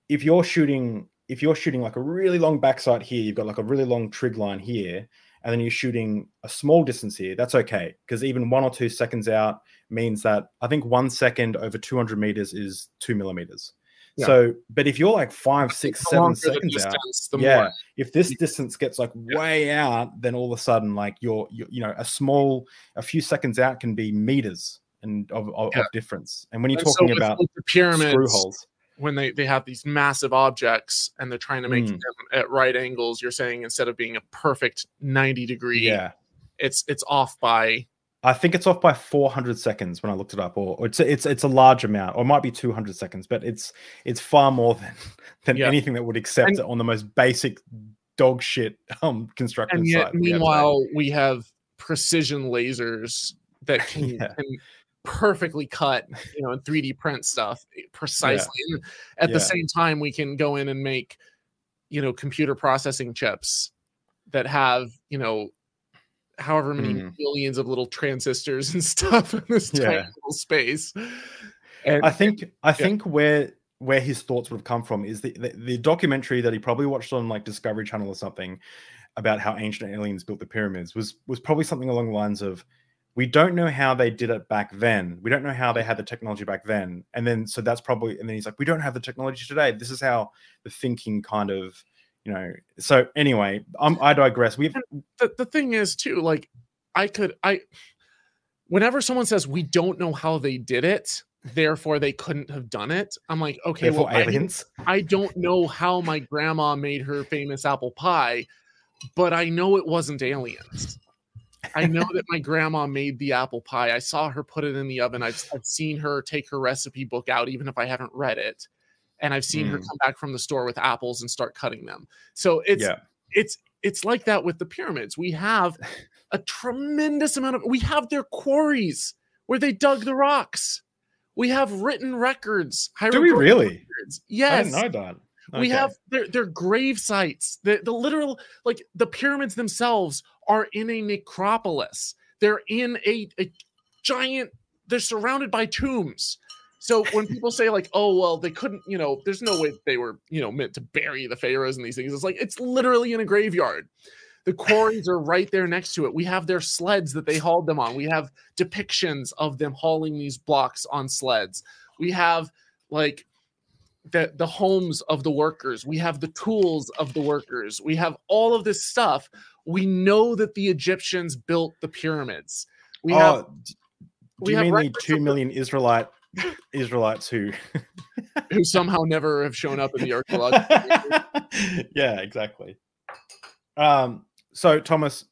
if you're shooting if you're shooting like a really long backside here, you've got like a really long trig line here, and then you're shooting a small distance here, that's okay. Because even one or two seconds out means that I think one second over 200 meters is two millimeters. Yeah. So, but if you're like five, six, seven seconds out, distance, the yeah, more if this distance gets like way out, then all of a sudden, like you're, you're you know, a small, a few seconds out can be meters and of, of, Yeah. of difference. And when you're And talking with- about the screw pyramids, holes, when they they have these massive objects and they're trying to make Mm. them at right angles, you're saying instead of being a perfect 90 degree, yeah, it's it's off by I think it's off by 400 seconds when I looked it up, or, or it's it's it's a large amount, or it might be 200 seconds, but it's it's far more than than Yeah. anything that would accept And- it on the most basic dog shit um construction and site. yet meanwhile we have precision lasers that can, Yeah. can perfectly cut you know and 3d print stuff precisely and at Yeah. the same time we can go in and make you know computer processing chips that have you know however many Mm. billions of little transistors and stuff in this tiny little space and I think I think where where his thoughts would have come from is the, the the documentary that he probably watched on like Discovery Channel or something about how ancient aliens built the pyramids was was probably something along the lines of we don't know how they did it back then. We don't know how they had the technology back then. And then so that's probably and then he's like we don't have the technology today. This is how the thinking kind of you know so anyway um, i digress we've the, the thing is too like i could i whenever someone says we don't know how they did it therefore they couldn't have done it i'm like okay therefore well I, I don't know how my grandma made her famous apple pie but i know it wasn't aliens i know that my grandma made the apple pie i saw her put it in the oven i've, I've seen her take her recipe book out even if i haven't read it and i've seen her Mm. come back from the store with apples and start cutting them so it's yeah it's it's like that with the pyramids. We have a tremendous amount of we have their quarries where they dug the rocks. We have written records. do we really records. i Yes. didn't know that We have their their grave sites. The the literal like the pyramids themselves are in a necropolis. They're in a, a giant, they're surrounded by tombs. So when people say like, oh well, they couldn't, you know, there's no way they were, you know, meant to bury the pharaohs and these things. It's like it's literally in a graveyard. The quarries are right there next to it. We have their sleds that they hauled them on. We have depictions of them hauling these blocks on sleds. We have like the the homes of the workers. We have the tools of the workers. We have all of this stuff. We know that the Egyptians built the pyramids. We have oh, d- do we you have mean the two million the- Israelite Israelites who who somehow never have shown up in the archaeological. yeah, exactly. Um, so Thomas,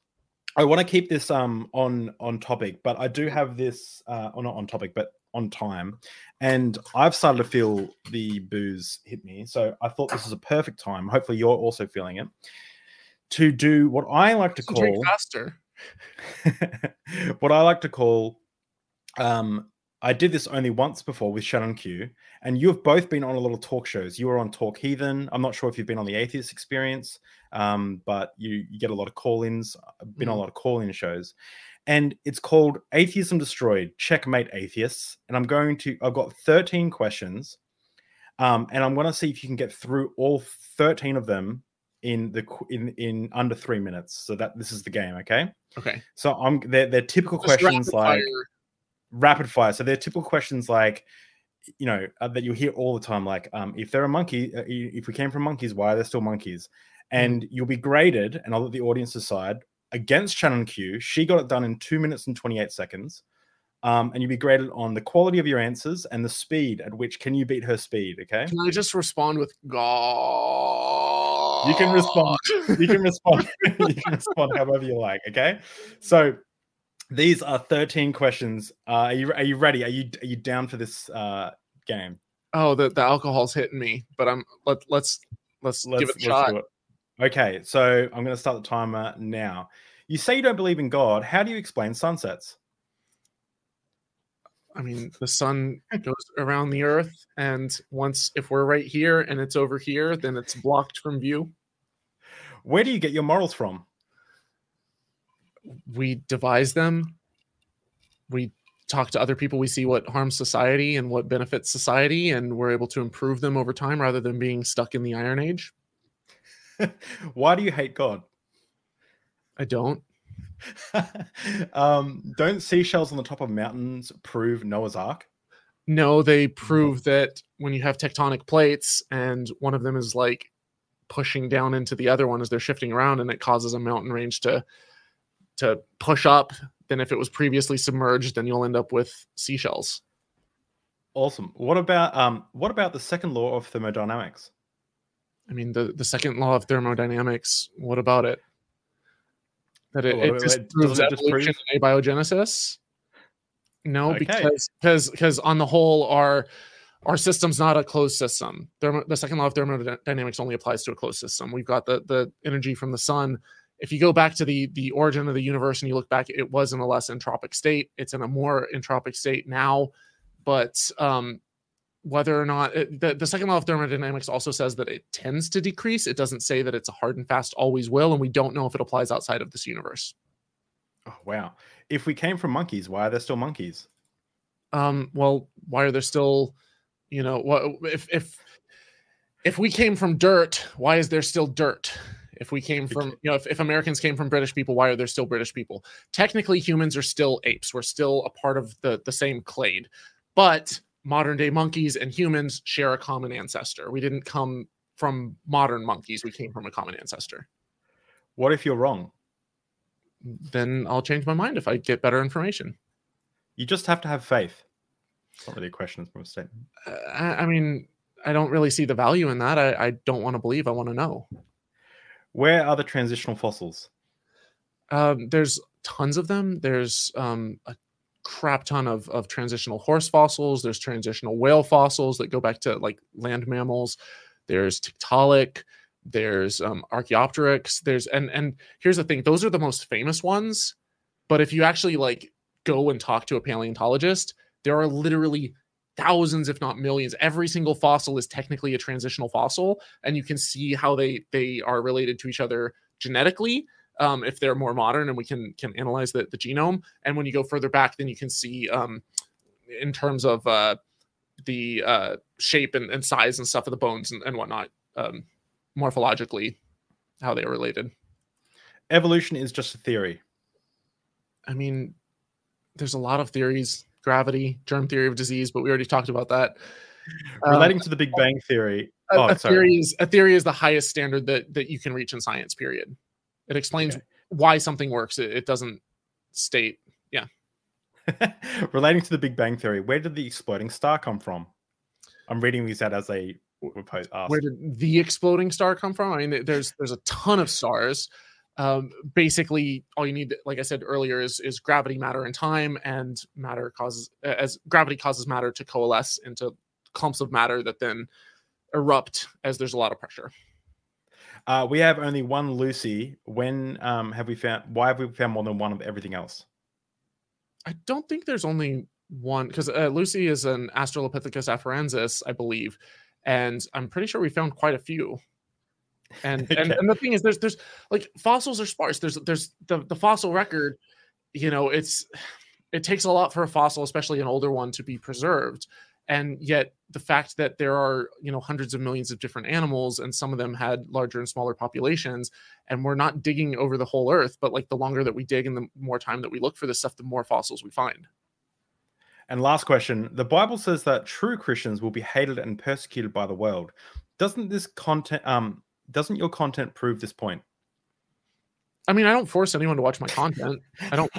I want to keep this um on on topic, but I do have this uh or not on topic, but on time. And I've started to feel the booze hit me. So I thought this is a perfect time. Hopefully you're also feeling it. To do what I like to call faster. what I like to call um I did this only once before with Shannon Q, and you've both been on a little talk shows. You were on Talk Heathen. I'm not sure if you've been on the Atheist Experience, um, but you, you get a lot of call-ins. I've been on a Mhm. lot of call-in shows, and it's called Atheism Destroyed: Checkmate Atheists. And I'm going to. I've got 13 questions, um, and I'm going to see if you can get through all 13 of them in the in in under three minutes. So that this is the game, okay? Okay. So I'm they're, they're typical Just questions rapid like fire. rapid fire. So they're typical questions like, you know, uh, that you hear all the time. Like, um, if they're a monkey, uh, if we came from monkeys, why are there still monkeys? And you'll be graded, and I'll let the audience decide against Shannon Q. She got it done in two minutes and 28 seconds. Um, and you'll be graded on the quality of your answers and the speed at which can you beat her speed. Okay. Can I just respond with God? You can respond. you can respond. You can respond however you like okay? So these are 13 questions. Uh, are you are you ready? Are you are you down for this uh game? Oh, the, the alcohol's hitting me, but I'm let let's let's, let's, give it a let's shot. do it. Okay so i'm going to start the timer now. You say you don't believe in god. How do you explain sunsets I mean, the sun goes around the earth, and once if we're right here and it's over here, then it's blocked from view. where do you get your morals from We devise them. We talk to other people. We see what harms society and what benefits society, and we're able to improve them over time rather than being stuck in the Iron Age. why do you hate god I don't. um don't seashells on the top of mountains prove noah's ark No, they prove that when you have tectonic plates and one of them is like pushing down into the other one as they're shifting around and it causes a mountain range to to push up, then if it was previously submerged, then you'll end up with seashells. Awesome. What about um what about the second law of thermodynamics? I mean, the, the second law of thermodynamics, what about it? That it, What it about- disproves doesn't it disprove- evolution and abiogenesis? No, Okay. because because because on the whole, our our system's not a closed system. Thermo, the second law of thermodynamics only applies to a closed system. We've got the the energy from the sun. If you go back to the the origin of the universe and you look back, it was in a less entropic state. It's in a more entropic state now, but um, whether or not it, the, the second law of thermodynamics also says that it tends to decrease. It doesn't say that it's a hard and fast always will, and we don't know if it applies outside of this universe. Oh wow. If we came from monkeys, why are there still monkeys? um well why are there still you know what if if if we came from dirt why is there still dirt if we came from you know if, if americans came from british people why are there still british people technically humans are still apes we're still a part of the the same clade but modern day monkeys and humans share a common ancestor we didn't come from modern monkeys we came from a common ancestor What if you're wrong? then i'll change my mind if i get better information You just have to have faith. It's not really a question, it's more a statement. Uh, I, I mean, I don't really see the value in that. I, I don't want to believe. I want to know. Where are the transitional fossils? Um, there's tons of them. There's um, a crap ton of, of transitional horse fossils. There's transitional whale fossils that go back to like land mammals. There's Tiktaalik. There's um, Archaeopteryx. There's and and here's the thing: those are the most famous ones. But if you actually like go and talk to a paleontologist, there are literally thousands, if not millions. Every single fossil is technically a transitional fossil, and you can see how they they are related to each other genetically um, if they're more modern and we can can analyze the, the genome and when you go further back then you can see um, in terms of uh, the uh, shape and, and size and stuff of the bones and, and whatnot um, morphologically how they are related Evolution is just a theory. i mean there's a lot of theories gravity germ theory of disease but we already talked about that Um, Relating to the Big Bang Theory. a, Oh, a sorry. theory is a theory is the highest standard that that you can reach in science period it explains Okay. why something works it, it doesn't state Yeah. relating to the Big Bang Theory, where did the exploding star come from? I'm reading these out as they were posed. Where did the exploding star come from? I mean, there's there's a ton of stars. Um, basically, all you need, like I said earlier, is is gravity, matter, and time, and matter causes as gravity causes matter to coalesce into clumps of matter that then erupt as there's a lot of pressure. Uh, we have only one Lucy. When um, have we found? Why have we found more than one of everything else? I don't think there's only one because uh, Lucy is an Australopithecus afarensis, I believe, and I'm pretty sure we found quite a few. And, okay. and and the thing is, there's there's like fossils are sparse. There's there's the the fossil record, you know, it's it takes a lot for a fossil, especially an older one, to be preserved and yet the fact that there are you know hundreds of millions of different animals and some of them had larger and smaller populations and we're not digging over the whole earth but like the longer that we dig and the more time that we look for this stuff the more fossils we find and last question the bible says that true christians will be hated and persecuted by the world doesn't this content um doesn't your content prove this point I mean, I don't force anyone to watch my content. I don't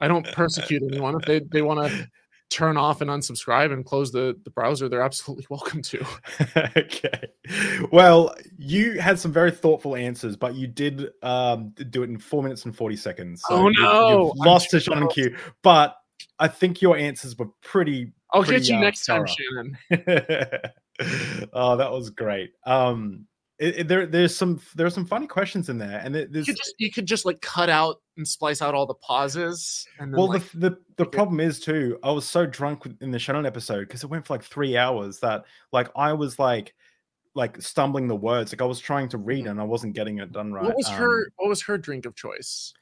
I don't persecute anyone. If they, they want to turn off and unsubscribe and close the, the browser, they're absolutely welcome to. okay. Well, you had some very thoughtful answers, but you did um, do it in four minutes and 40 seconds. So oh, no. You've, lost to Shannon Q, but I think your answers were pretty. I'll pretty, get you uh, next time, Shannon. oh, that was great. Um, it, it, there there's some there are some funny questions in there, and there's you could just, you could just like cut out and splice out all the pauses. And well, like, the the, the problem is too. I was so drunk in the Shannon episode because it went for like three hours that like I was like like stumbling the words. Like I was trying to read mm. and I wasn't getting it done right. What was um, her What was her drink of choice?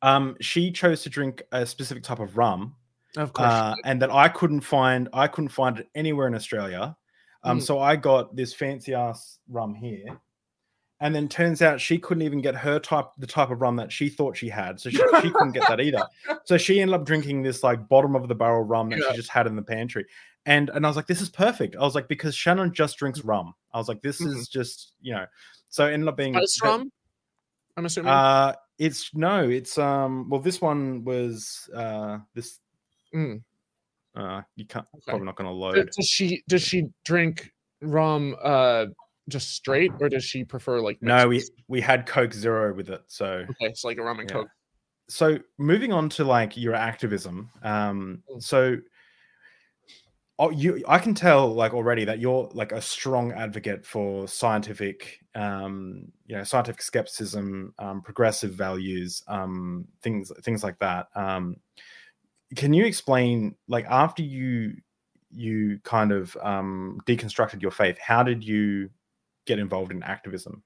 Um, she chose to drink a specific type of rum. Of course, uh, and that I couldn't find. I couldn't find it anywhere in Australia. Um, mm. so I got this fancy ass rum here. And then turns out she couldn't even get her type, the type of rum that she thought she had. So she, she couldn't get that either. So she ended up drinking this like bottom of the barrel rum that yeah. she just had in the pantry. And and I was like, this is perfect. I was like, because Shannon just drinks rum. I was like, this mm-hmm. is just, you know. So it ended up being Spice rum. I'm assuming. Uh it's no, it's um well this one was uh this mm. Uh, you can't okay. probably not going to load. Does she does she drink rum uh just straight, or does she prefer like? No, we we had Coke Zero with it, so okay, it's like a rum and yeah. Coke. So moving on to like your activism, um, mm. so oh, you I can tell like already that you're like a strong advocate for scientific, um, you know, scientific skepticism, um, progressive values, um, things things like that. Um, can you explain like after you you kind of um, deconstructed your faith how did you get involved in activism?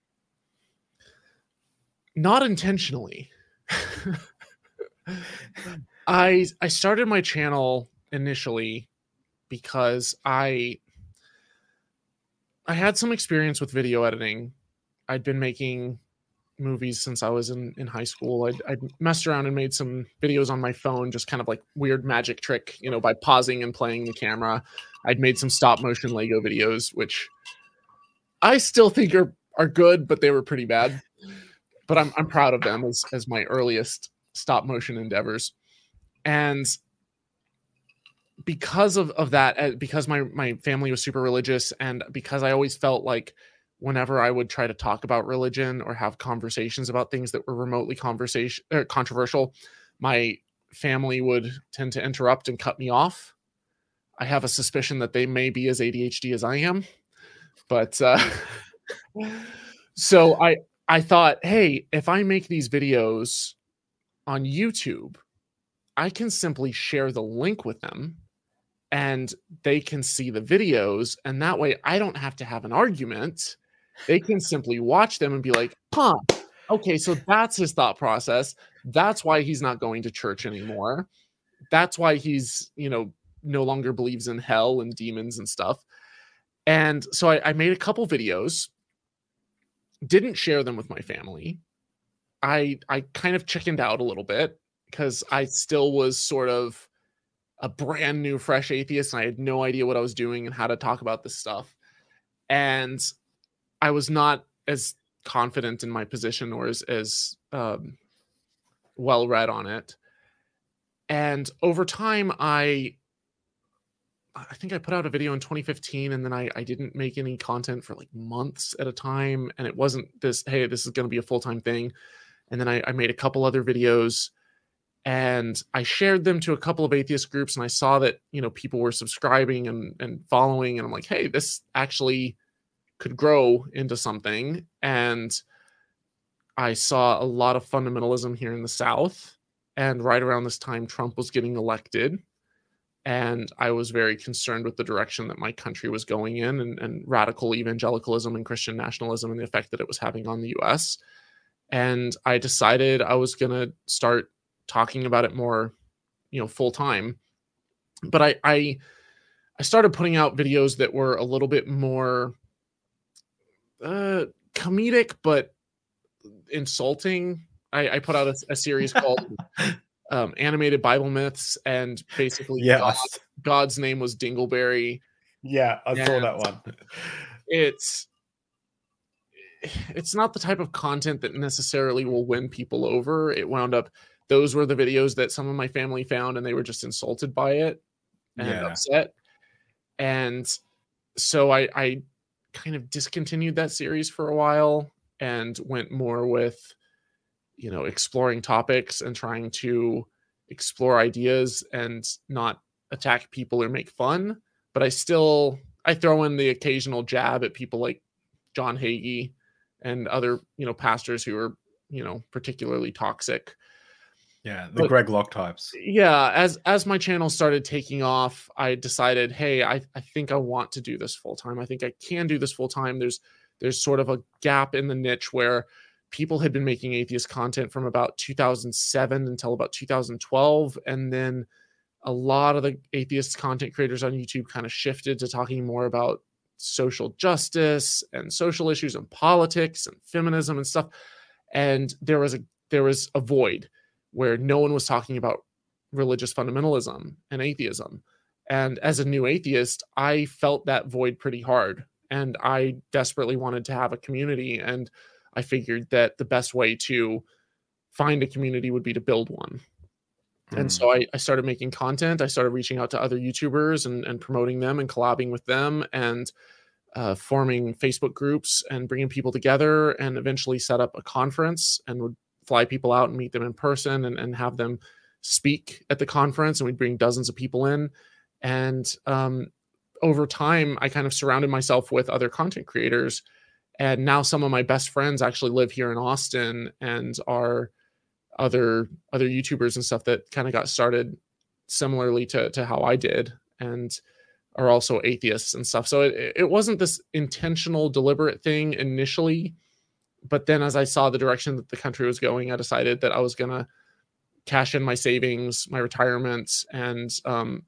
Not intentionally. I i started my channel initially because i i had some experience with video editing. I'd been making movies since I was in, in high school. I'd, I'd messed around and made some videos on my phone, just kind of like weird magic trick, you know, by pausing and playing the camera. I'd made some stop motion Lego videos, which I still think are, are good, but they were pretty bad. But I'm, I'm proud of them as, as my earliest stop motion endeavors. And because of, of that, uh, because my, my family was super religious and because I always felt like whenever I would try to talk about religion or have conversations about things that were remotely conversation er, controversial, my family would tend to interrupt and cut me off. I have a suspicion that they may be as ADHD as I am, but uh, so I I thought, hey, if I make these videos on YouTube, I can simply share the link with them and they can see the videos and that way I don't have to have an argument they can simply watch them and be like, huh, okay, so that's his thought process. That's why he's not going to church anymore. That's why he's, you know, no longer believes in hell and demons and stuff. And so I, I made a couple videos, didn't share them with my family. I I kind of chickened out a little bit because I still was sort of a brand new fresh atheist and I had no idea what I was doing and how to talk about this stuff. And I was not as confident in my position or as as um, well read on it. and over time i i think i put out a video in 2015 and then i i didn't make any content for like months at a time and it wasn't this hey this is going to be a full-time thing and then I, I made a couple other videos and I shared them to a couple of atheist groups and I saw that you know people were subscribing and and following and I'm like hey this actually could grow into something. And I saw a lot of fundamentalism here in the south. And right around this time Trump was getting elected. And I was very concerned with the direction that my country was going in and, and radical evangelicalism and Christian nationalism and the effect that it was having on the US and I decided I was going to start talking about it more, you know, full time. But I, I, I started putting out videos that were a little bit more uh, comedic, but insulting. I, I put out a, a series called um, "Animated Bible Myths," and basically, yes. God, God's name was Dingleberry. Yeah, I saw that one. It's it's not the type of content that necessarily will win people over. It wound up those were the videos that some of my family found and they were just insulted by it and yeah. upset. And so I, I kind of discontinued that series for a while and went more with, you know, exploring topics and trying to explore ideas and not attack people or make fun. But I still I throw in the occasional jab at people like John Hagee and other, you know, pastors who are, you know, particularly toxic. Yeah, the but, Greg Locke types. Yeah, as as my channel started taking off, I decided, hey, I, I think I want to do this full time. I think I can do this full time. There's there's sort of a gap in the niche where people had been making atheist content from about 2007 until about 2012 and then a lot of the atheist content creators on YouTube kind of shifted to talking more about social justice and social issues and politics and feminism and stuff and there was a there was a void where no one was talking about religious fundamentalism and atheism. And as a new atheist, I felt that void pretty hard. And I desperately wanted to have a community. And I figured that the best way to find a community would be to build one. Mm. And so hmm. I, I, started making content. I started reaching out to other YouTubers and, and promoting them and collabing with them and uh, forming Facebook groups and bringing people together and eventually set up a conference and would fly people out and meet them in person and, and have them speak at the conference and we'd bring dozens of people in. And um, over time i kind of surrounded myself with other content creators and now some of my best friends actually live here in austin and are other other youtubers and stuff that kind of got started similarly to to how i did and are also atheists and stuff. So it, it wasn't this intentional deliberate thing initially but then as I saw the direction that the country was going, I decided that I was gonna cash in my savings, my retirements, and um,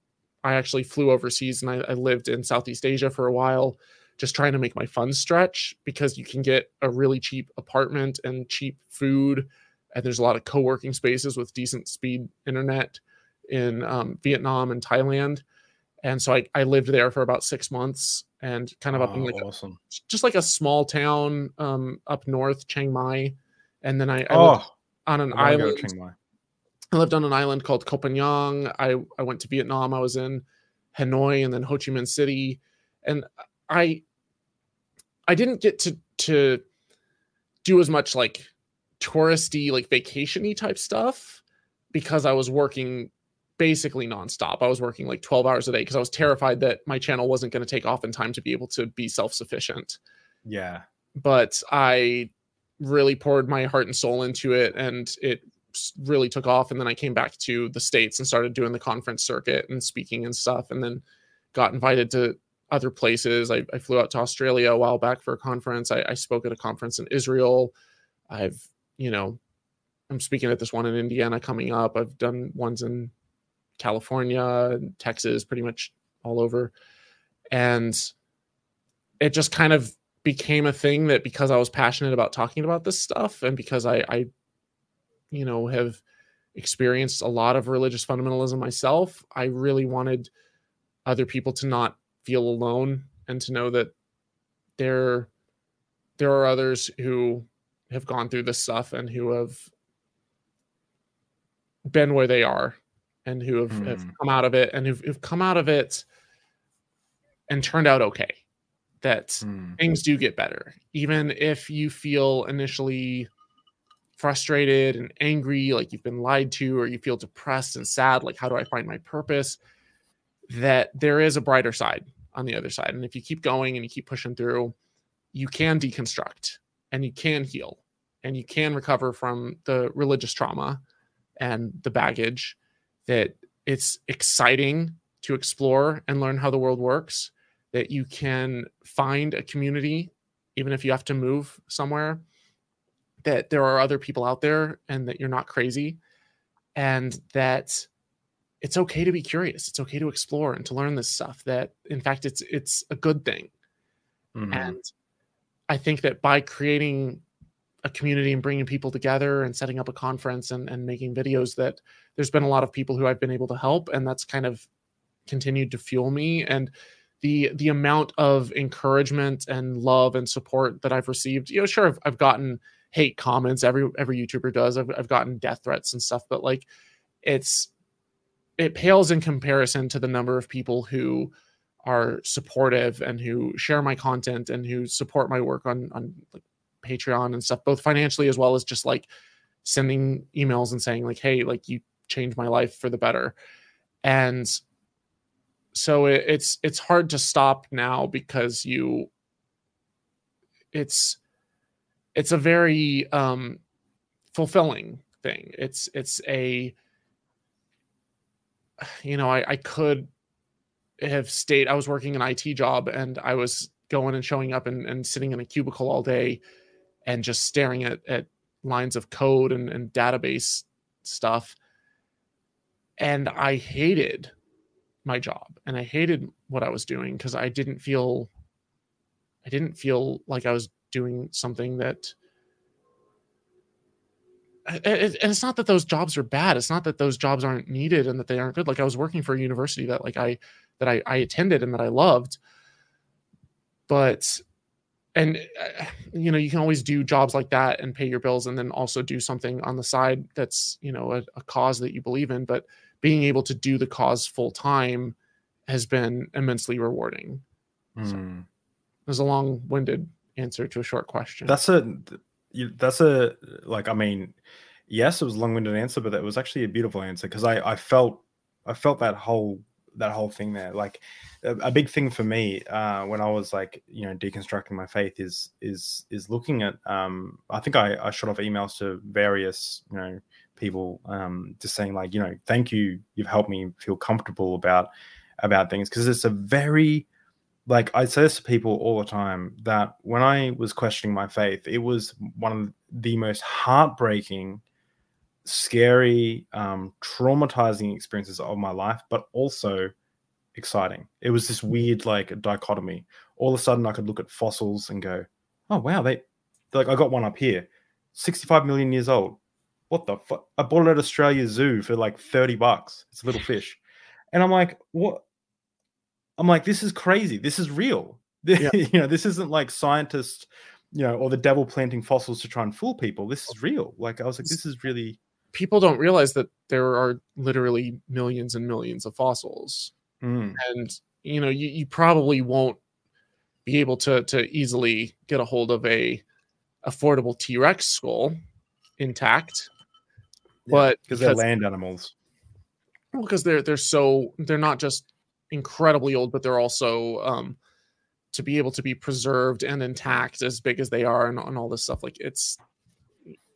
I actually flew overseas and I, I, lived in Southeast Asia for a while, just trying to make my funds stretch because you can get a really cheap apartment and cheap food, and there's a lot of co-working spaces with decent speed internet in um, Vietnam and Thailand. And so I, I lived there for about six months and kind of up in like awesome. a, just like a small town um, up north, Chiang Mai, and then I, I oh, on an island. Chiang Mai. I lived on an island called Koh Phangan. I I went to Vietnam. I was in Hanoi and then Ho Chi Minh City, and I I didn't get to to do as much like touristy like vacationy type stuff because I was working basically nonstop. I was working like 12 hours a day because I was terrified that my channel wasn't going to take off in time to be able to be self sufficient. Yeah. But I really poured my heart and soul into it and it really took off. And then I came back to the States and started doing the conference circuit and speaking and stuff. And then got invited to other places. I, I flew out to Australia a while back for a conference. I, I spoke at a conference in Israel. I've, you know, I'm speaking at this one in Indiana coming up. I've done ones in California, Texas, pretty much all over. And it just kind of became a thing that because I was passionate about talking about this stuff and because I, I you know, have experienced a lot of religious fundamentalism myself, I really wanted other people to not feel alone and to know that there there are others who have gone through this stuff and who have been where they are and who have, mm. have come out of it and who've, who've come out of it and turned out okay. That Mm. things do get better, even if you feel initially frustrated and angry, like you've been lied to, or you feel depressed and sad, like, how do I find my purpose? That there is a brighter side on the other side. And if you keep going and you keep pushing through, you can deconstruct and you can heal and you can recover from the religious trauma and the baggage that it's exciting to explore and learn how the world works that you can find a community even if you have to move somewhere that there are other people out there and that you're not crazy and that it's okay to be curious it's okay to explore and to learn this stuff that in fact it's it's a good thing Mhm. and I think that by creating a community and bringing people together and setting up a conference and, and making videos, that there's been a lot of people who I've been able to help, and that's kind of continued to fuel me. And the the amount of encouragement and love and support that I've received, you know, sure, I've, I've gotten hate comments. Every every YouTuber does. I've I've gotten death threats and stuff, but like, it's it pales in comparison to the number of people who are supportive and who share my content and who support my work on on like Patreon and stuff, both financially as well as just like sending emails and saying like, "Hey, like you changed my life for the better," and so it, it's it's hard to stop now because you it's it's a very um fulfilling thing. It's it's a you know i i could have stayed i was working an it job and i was going and showing up and, and sitting in a cubicle all day and just staring at, at lines of code and, and database stuff and i hated my job and i hated what i was doing because i didn't feel i didn't feel like i was doing something that and it's not that those jobs are bad it's not that those jobs aren't needed and that they aren't good like i was working for a university that like i that i, I attended and that i loved but and uh, you know you can always do jobs like that and pay your bills and then also do something on the side that's you know a, a cause that you believe in but being able to do the cause full time has been immensely rewarding Mm. there's a long-winded answer to a short question That's a that's a like I mean, yes, it was a long-winded answer, but that was actually a beautiful answer because I I felt I felt that whole that whole thing there. Like a, a big thing for me uh, when I was like you know deconstructing my faith is is is looking at um I think I I shot off emails to various you know people um just saying like you know thank you you've helped me feel comfortable about about things because it's a very like I say this to people all the time that when I was questioning my faith, it was one of the most heartbreaking, scary, um, traumatizing experiences of my life, but also exciting. It was this weird like dichotomy. All of a sudden, I could look at fossils and go, "Oh wow, they like I got one up here, 65 million years old. What the fuck? I bought it at Australia Zoo for like 30 bucks. It's a little fish." And I'm like, "What? I'm like, this is crazy. This is real. Yeah. you know, this isn't like scientists, you know, or the devil planting fossils to try and fool people. This is real. Like, I was like, this is really, people don't realize that there are literally millions and millions of fossils mm, and you know you, you probably won't be able to to easily get a hold of a affordable t-rex skull intact but because they're land animals. well, because they're they're so they're not just incredibly old but they're also um to be able to be preserved and intact as big as they are and, and all this stuff like it's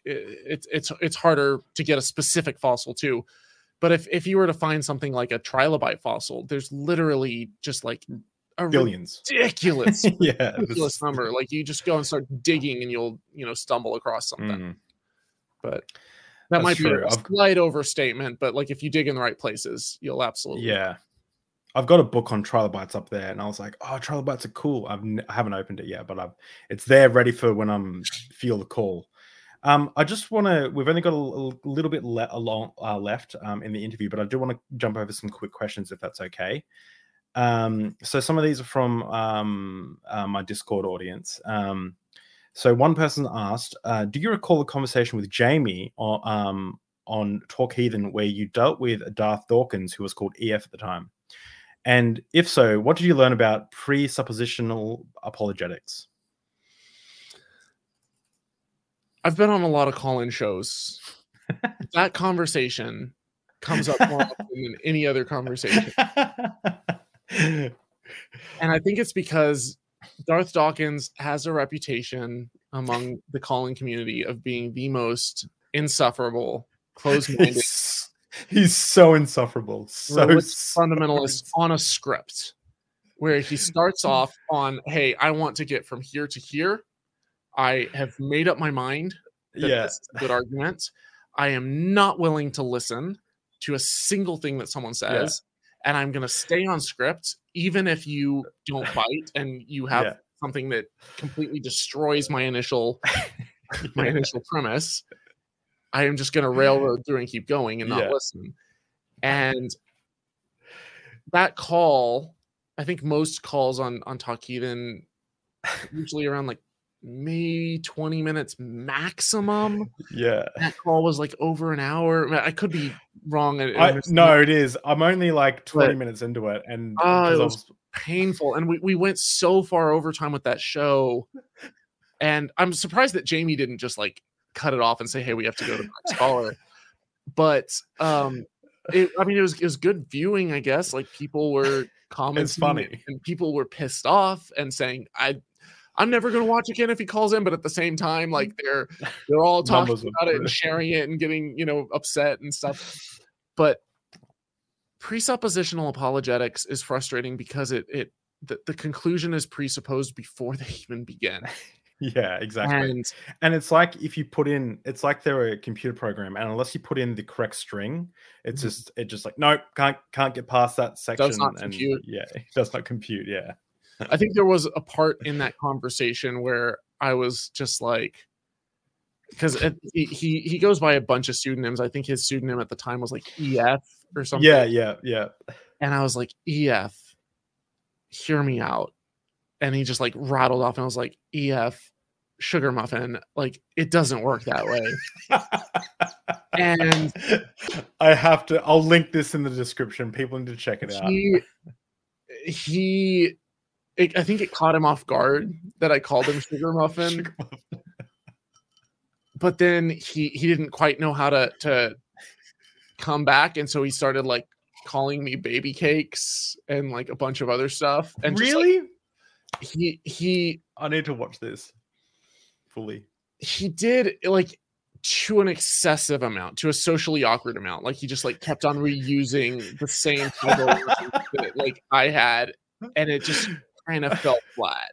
it, it's it's harder to get a specific fossil too but if if you were to find something like a trilobite fossil there's literally just like a Billions. ridiculous yeah. ridiculous number like you just go and start digging and you'll you know stumble across something mm. but that That's might true. be a I've- slight overstatement but like if you dig in the right places you'll absolutely Yeah. I've got a book on trilobites up there, and I was like, "Oh, trilobites are cool." I've n- I haven't opened it yet, but I've it's there, ready for when I'm feel the call. Um, I just want to. We've only got a little bit le- along, uh, left um, in the interview, but I do want to jump over some quick questions if that's okay. Um, so some of these are from um, uh, my Discord audience. Um, so one person asked, uh, "Do you recall a conversation with Jamie on um, on Talk Heathen where you dealt with Darth Dawkins, who was called EF at the time? And if so, what did you learn about presuppositional apologetics? I've been on a lot of call-in shows. that conversation comes up more often than any other conversation. and I think it's because Darth Dawkins has a reputation among the calling community of being the most insufferable, closed-minded. he's, he's so insufferable, so fundamentalist on a script where he starts mm. off on, "Hey, I want to get from here to here. I have made up my mind that yeah. this is a good argument. I am not willing to listen to a single thing that someone says, and I'm going to stay on script, even if you don't bite and you have Yeah. something that completely destroys my initial my initial premise. I am just going to railroad through and keep going and not Yeah. listen. And that call, I think most calls on on Talk Heathen usually around like maybe 20 minutes maximum. yeah. That call was like over an hour. I could be wrong. I, no, it is. I'm only like 20 But- minutes into it, and 'cause it was painful. And we, we went so far overtime with that show. And I'm surprised that Jamie didn't just like cut it off and say, hey, we have to go to the next caller. But um it, I mean it was it was good viewing, I guess. Like people were commenting funny. and people were pissed off and saying, I I'm never gonna watch again if he calls in, but at the same time, like they're they're all talking about it and sharing it and getting, you know, upset and stuff. But presuppositional apologetics is frustrating because it it the, the conclusion is presupposed before they even begin. yeah, exactly. And And it's like if you put in, it's like they're a computer program, and unless you put in the correct string, it's Mhm. just it just like nope, can't can't get past that section. not and compute. yeah, it does not compute. Yeah, I think there was a part in that conversation where I was just like, because he, he goes by a bunch of pseudonyms. I think his pseudonym at the time was like EF or something. yeah, yeah, yeah. and I was like, EF, hear me out. And he just like rattled off, and I was like, EF, sugar muffin. Like it doesn't work that way. And I have to. I'll link this in the description. People need to check it out. he he it, i think it caught him off guard that i called him sugar muffin Sugar muffin. but then he he didn't quite know how to to come back and so he started like calling me baby cakes and like a bunch of other stuff and just, like, really? he he I need to watch this fully. he did like to an excessive amount to a socially awkward amount like he just like kept on reusing the same that like i had and it just kind of fell flat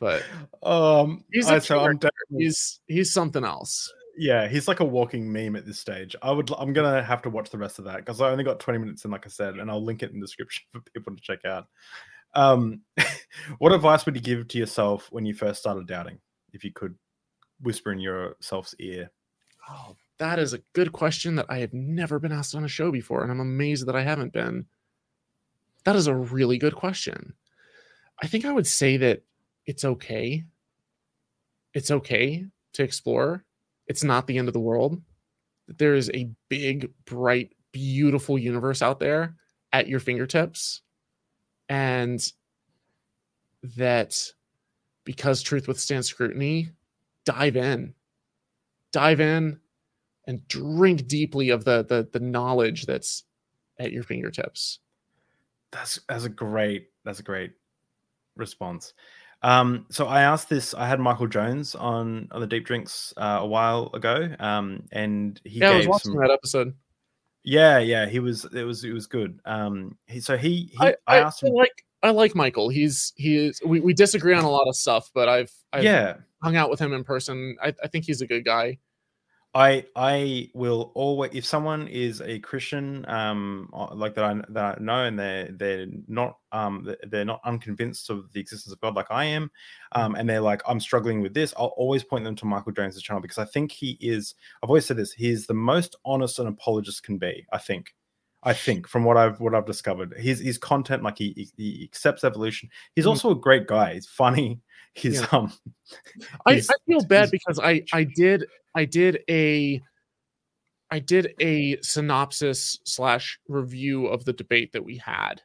but Um, He's a so definitely- he's he's something else yeah, he's like a walking meme at this stage. I would, I'm gonna have to watch the rest of that because I only got 20 minutes in, like I said, and I'll link it in the description for people to check out. Um, what advice would you give to yourself when you first started doubting? If you could whisper in yourself's ear. oh that is a good question that i have never been asked on a show before and i'm amazed that i haven't been that is a really good question i think i would say that it's okay. It's okay to explore. It's not the end of the world. That there is a big bright beautiful universe out there at your fingertips and that because truth withstands scrutiny dive in. Dive in and drink deeply of the the, the knowledge that's at your fingertips. That's that's a great that's a great response. Um, so I asked this. I had Michael Jones on on the Deep Drinks uh, a while ago, um, and he yeah i was watching some. that episode Yeah, yeah, he was. It was it was good. Um, he so he, he I, I, I, asked I him. like i like michael he's he is we, we disagree on a lot of stuff but i've i've yeah, hung out with him in person I, I think he's a good guy I I will always if someone is a Christian, um, like that I that I know, and they're they're not um they're not unconvinced of the existence of God like I am, um, and they're like I'm struggling with this. I'll always point them to Michael Jones's channel because I think he is. I've always said this. He's the most honest an apologist can be. I think. I think from what I've what I've discovered, his his content like he he, accepts evolution. He's Mhm. also a great guy. He's funny. He's Yeah. um. I, I feel bad because I I did I did a I did a synopsis slash review of the debate that we had,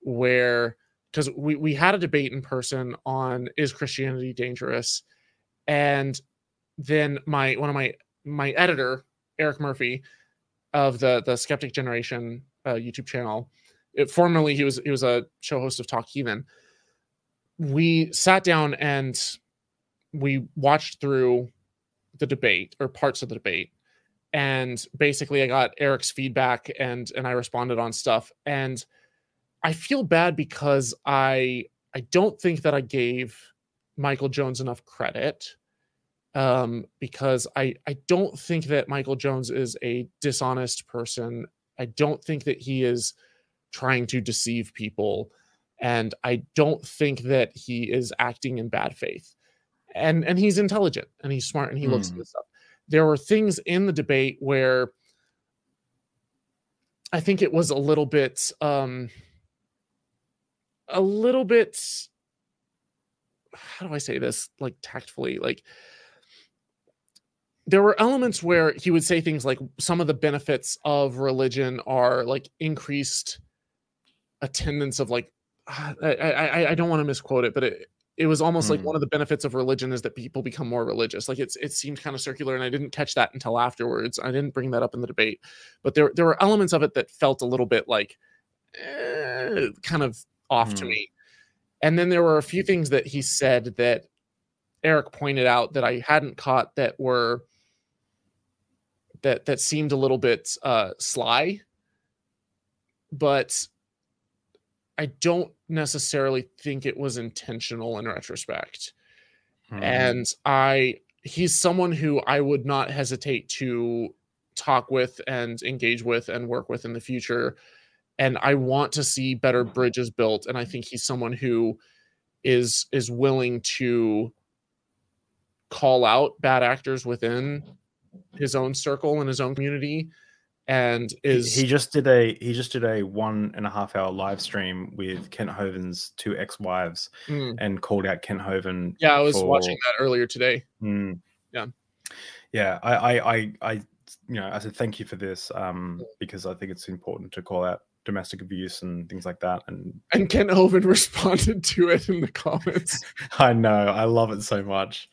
where because we we had a debate in person on is Christianity dangerous, and then my one of my my editor Eric Murphy of the the Skeptic Generation uh, YouTube channel. It, formerly, he was he was a show host of Talk Heathen. We sat down and we watched through the debate or parts of the debate, and basically, I got Eric's feedback and and I responded on stuff. And I feel bad because I I don't think that I gave Michael Jones enough credit um, because I I don't think that Michael Jones is a dishonest person. I don't think that he is trying to deceive people, and I don't think that he is acting in bad faith. And and he's intelligent and he's smart and he looks at this stuff. There were things in the debate where I think it was a little bit um a little bit how do I say this like tactfully like there were elements where he would say things like some of the benefits of religion are like increased attendance of like I I, I- I don't want to misquote it, but it it was almost like Hmm. one of the benefits of religion is that people become more religious. Like it's it seemed kind of circular, and I didn't catch that until afterwards. I didn't bring that up in the debate, but there there were elements of it that felt a little bit like eh, kind of off to Hmm. me. And then there were a few things that he said that Eric pointed out that I hadn't caught that were that that seemed a little bit uh sly but I don't necessarily think it was intentional in retrospect. Hmm. And I he's someone who I would not hesitate to talk with and engage with and work with in the future. And I want to see better bridges built. And I think he's someone who is is willing to call out bad actors within his own circle and his own community and is he just did a he just did a one and a half hour live stream with Kent Hovind's two ex-wives Mm. and called out Kent Hoven. yeah i was for- watching that earlier today Mm. Yeah. Yeah. I, I, I, I, you know, I said thank you for this um, because I think it's important to call out domestic abuse and things like that. And and Kent Hovind responded to it in the comments I know, I love it so much.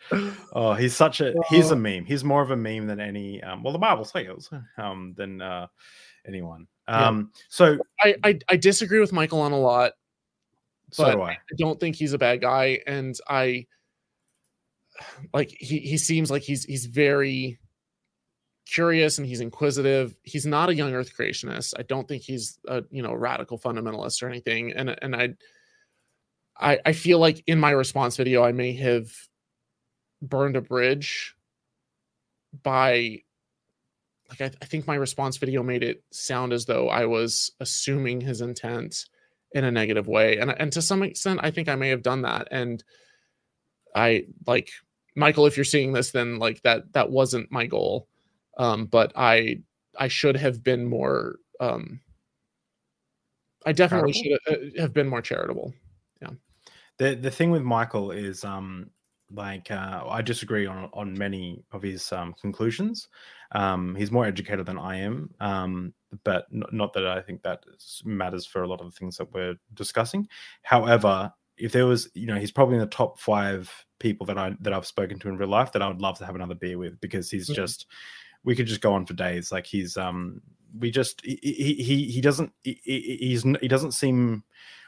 Oh, he's such a he's a meme. He's more of a meme than any. Um, well, the Bible says um, than uh, anyone. Yeah. Um, so I, I i disagree with michael on a lot so but do I. I don't think he's a bad guy, and I like he he seems like he's he's very curious and he's inquisitive. He's not a young Earth creationist. I don't think he's a you know radical fundamentalist or anything. And and I I I feel like in my response video I may have burned a bridge by like I, I think my response video made it sound as though I was assuming his intent in a negative way and and to some extent i think i may have done that and i like michael if you're seeing this then like that that wasn't my goal um but i i should have been more um i definitely should Charitable? have, have been more charitable Yeah. the the thing with Michael is um like uh, I disagree on on many of his um, conclusions. Um, he's more educated than I am, um, but n- not that I think that matters for a lot of the things that we're discussing. However, if there was, you know, he's probably in the top five people that I that I've spoken to in real life that I would love to have another beer with because he's Mhm. just we could just go on for days. Like he's um we just he he he, doesn't he, he- he's he doesn't seem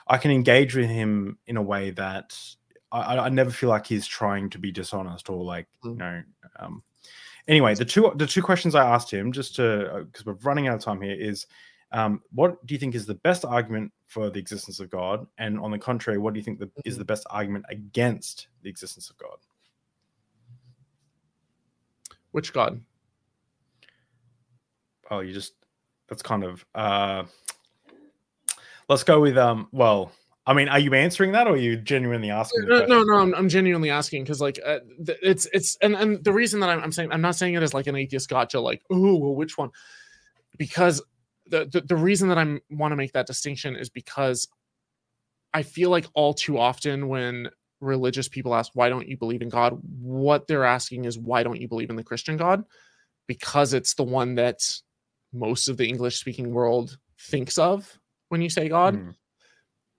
I can engage with him in a way that I, I- never feel like he's trying to be dishonest or like you Mm. know. Um, anyway, the two the two questions I asked him just to because we're running out of time here is. Um, what do you think is the best argument for the existence of God? And on the contrary, what do you think the, is Mhm. the best argument against the existence of God? which god Oh, you just that's kind of uh let's go with um well, I mean, are you answering that or are you genuinely asking? no, no, no. I'm, I'm genuinely asking because, like, uh, th- it's it's and and the reason that I'm, I'm saying I'm not saying it as like an atheist gotcha, like, oh, well, which one? Because the the, the reason that I want to make that distinction is because I feel like all too often when religious people ask why don't you believe in God, what they're asking is why don't you believe in the Christian God? because it's the one that most of the English speaking world thinks of when you say God. Mm.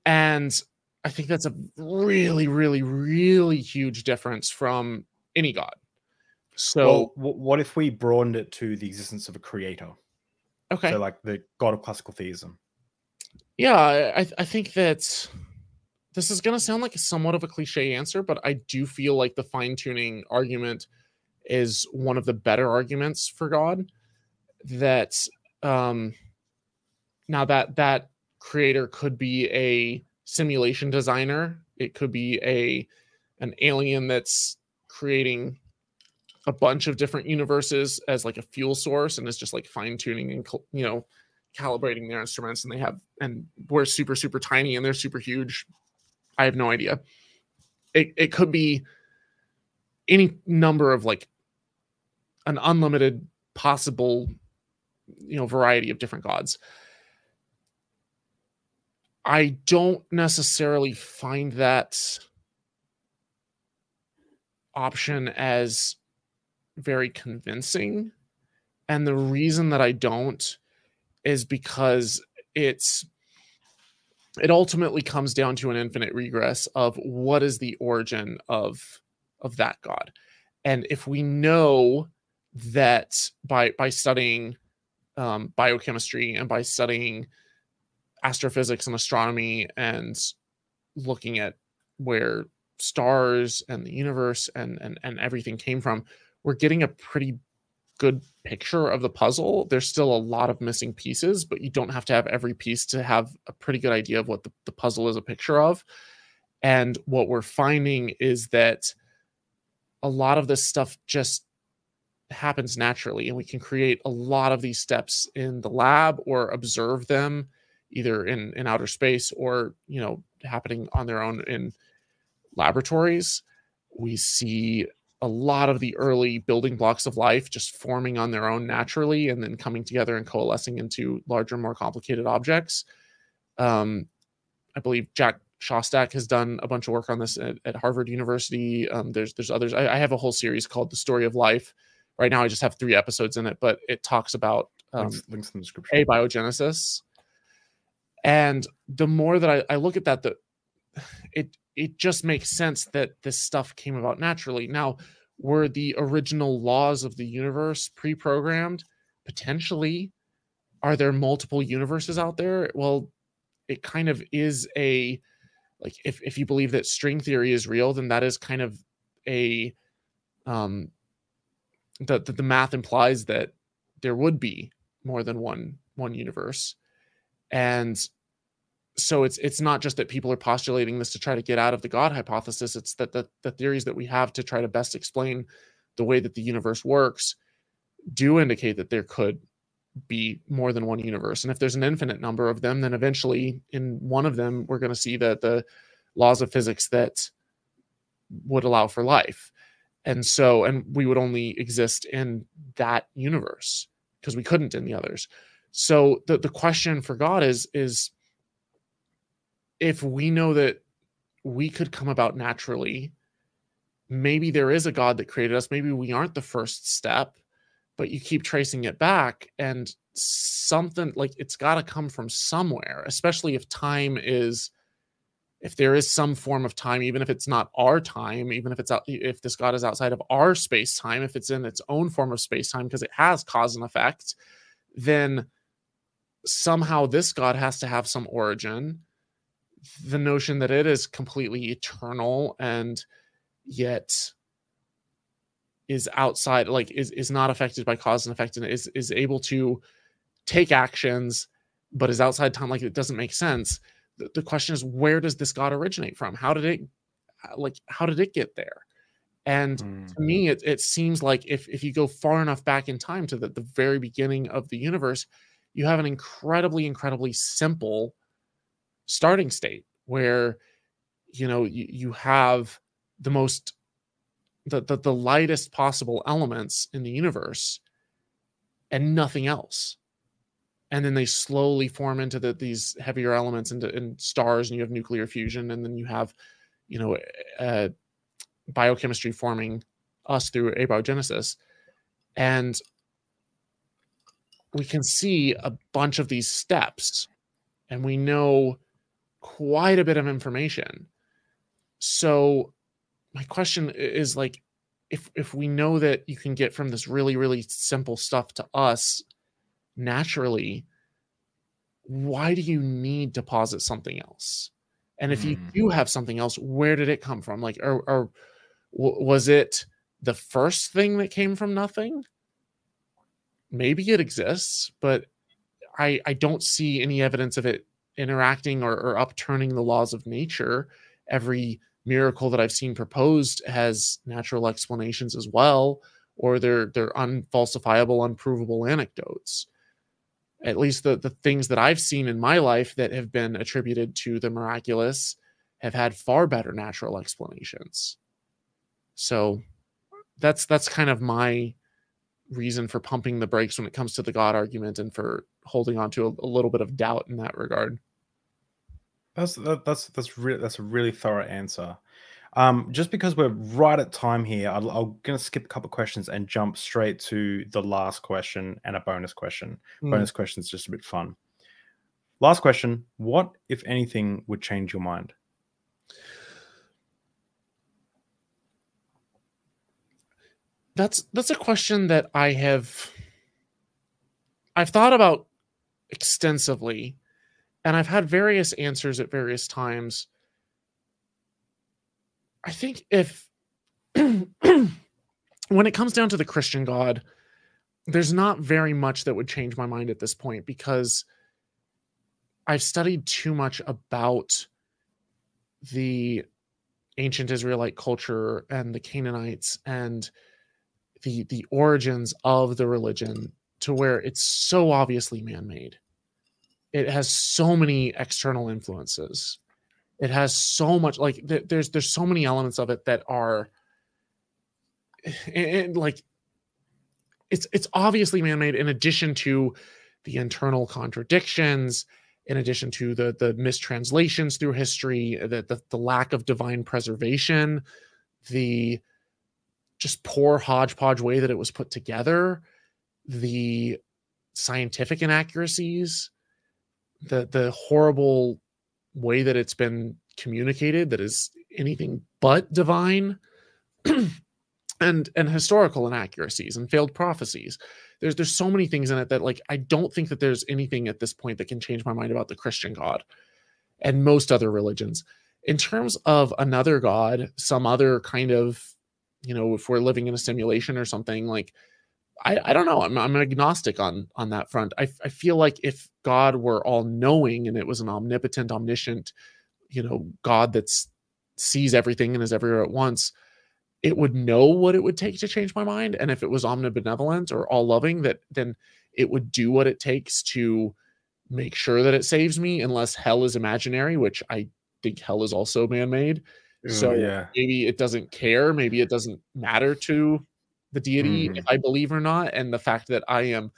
And I think that's a really, really, really huge difference from any God. So, well, what if we broadened it to the existence of a creator? okay. So, like the god of classical theism. Yeah, I, I- I think that this is going to sound like somewhat of a cliche answer, but I do feel like the fine tuning argument is one of the better arguments for God. That um, now that that creator could be a simulation designer, it could be a an alien that's creating a bunch of different universes as like a fuel source and is just like fine tuning and you know calibrating their instruments and they have and we're super super tiny and they're super huge. I have no idea. It, it could be any number of like an unlimited possible you know variety of different gods. I don't necessarily find that option as very convincing. And the reason that i don't is because it's it ultimately comes down to an infinite regress of what is the origin of of that god. And if we know that by by studying um, biochemistry and by studying astrophysics and astronomy and looking at where stars and the universe and and, and everything came from we're getting a pretty good picture of the puzzle. There's still a lot of missing pieces, but you don't have to have every piece to have a pretty good idea of what the, the puzzle is a picture of. And what we're finding is that a lot of this stuff just happens naturally, and we can create a lot of these steps in the lab or observe them either in, in outer space or you know happening on their own in laboratories. We see a lot of the early building blocks of life just forming on their own naturally and then coming together and coalescing into larger, more complicated objects. Um, I believe Jack Szostak has done a bunch of work on this at, at Harvard University. Um, there's there's others. I, I, have a whole series called The Story of Life. Right now, I just have three episodes in it, but it talks about um, links, links in the description. abiogenesis. And the more that I, I look at that, the it it just makes sense that this stuff came about naturally. Now, were the original laws of the universe pre-programmed? Potentially. Are there multiple universes out there? Well, it kind of is a like if if you believe that string theory is real, then that is kind of a um that the, the math implies that there would be more than one one universe. And so it's it's not just that people are postulating this to try to get out of the god hypothesis. It's that the, the theories that we have to try to best explain the way that the universe works do indicate that there could be more than one universe. And if there's an infinite number of them then eventually in one of them we're going to see that the laws of physics that would allow for life and so and we would only exist in that universe because we couldn't in the others so the, the question for god is is if we know that we could come about naturally, maybe there is a God that created us. Maybe we aren't the first step, but you keep tracing it back and something like it's got to come from somewhere, especially if time is if there is some form of time even if it's not our time even if it's out if this god is outside of our space time if it's in its own form of space time because it has cause and effect then somehow this god has to have some origin. The notion that it is completely eternal and yet is outside like is is not affected by cause and effect and is is able to take actions but is outside time like it doesn't make sense the, the question is where does this god originate from? How did it like how did it get there? And Mm. to me it, it seems like if if you go far enough back in time to the, the very beginning of the universe you have an incredibly incredibly simple starting state where you know you, you have the most the, the the lightest possible elements in the universe and nothing else and then they slowly form into the, these heavier elements into in stars and you have nuclear fusion and then you have you know uh, biochemistry forming us through abiogenesis and we can see a bunch of these steps and we know quite a bit of information. So my question is like if if we know that you can get from this really really simple stuff to us naturally why do you need to posit something else? And if you Mm. do have something else where did it come from? Like or, or w- was it the first thing that came from nothing? Maybe it exists but i i don't see any evidence of it interacting or, or upturning the laws of nature. Every miracle that i've seen proposed has natural explanations as well or they're they're unfalsifiable unprovable anecdotes at least the the things that i've seen in my life that have been attributed to the miraculous have had far better natural explanations so that's that's kind of my reason for pumping the brakes when it comes to the god argument and for holding on to a, a little bit of doubt in that regard That's that, that's that's really that's a really thorough answer. Um, just because we're right at time here, I'll, I'm going to skip a couple questions and jump straight to the last question and a bonus question. Mm. Bonus question is just a bit fun. Last question: What, if anything, would change your mind? that's that's a question that i have i've thought about extensively and i've had various answers at various times i think if when it comes down to the christian god there's not very much that would change my mind at this point because i've studied too much about the ancient israelite culture and the canaanites and the the origins of the religion to where it's so obviously man-made. It has so many external influences it has so much like th- there's there's so many elements of it that are and, and, like it's it's obviously man-made in addition to the internal contradictions in addition to the the mistranslations through history the the, the lack of divine preservation the just poor hodgepodge way that it was put together, the scientific inaccuracies, the the horrible way that it's been communicated that is anything but divine, and and historical inaccuracies and failed prophecies. There's there's so many things in it that like I don't think that there's anything at this point that can change my mind about the Christian God and most other religions. In terms of another God, some other kind of you know if we're living in a simulation or something like i i don't know. I'm, I'm agnostic on on that front. I, I feel like if god were all knowing and it was an omnipotent omniscient you know god that sees everything and is everywhere at once it would know what it would take to change my mind. And if it was omnibenevolent or all loving that then it would do what it takes to make sure that it saves me unless hell is imaginary which i think hell is also man-made. So yeah, maybe it doesn't care. Maybe it doesn't matter to the deity Mhm. if i believe or not and the fact that i am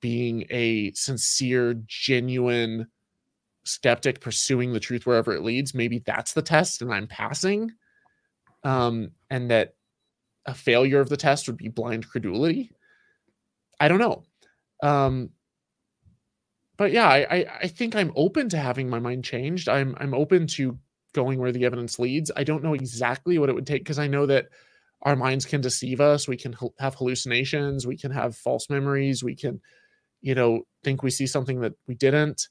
being a sincere genuine skeptic pursuing the truth wherever it leads maybe that's the test and i'm passing um and that a failure of the test would be blind credulity i don't know um but yeah I, I i think i'm open to having my mind changed i'm i'm open to going where the evidence leads. I don't know exactly what it would take because I know that our minds can deceive us. We can have hallucinations. We can have false memories. We can, you know, think we see something that we didn't.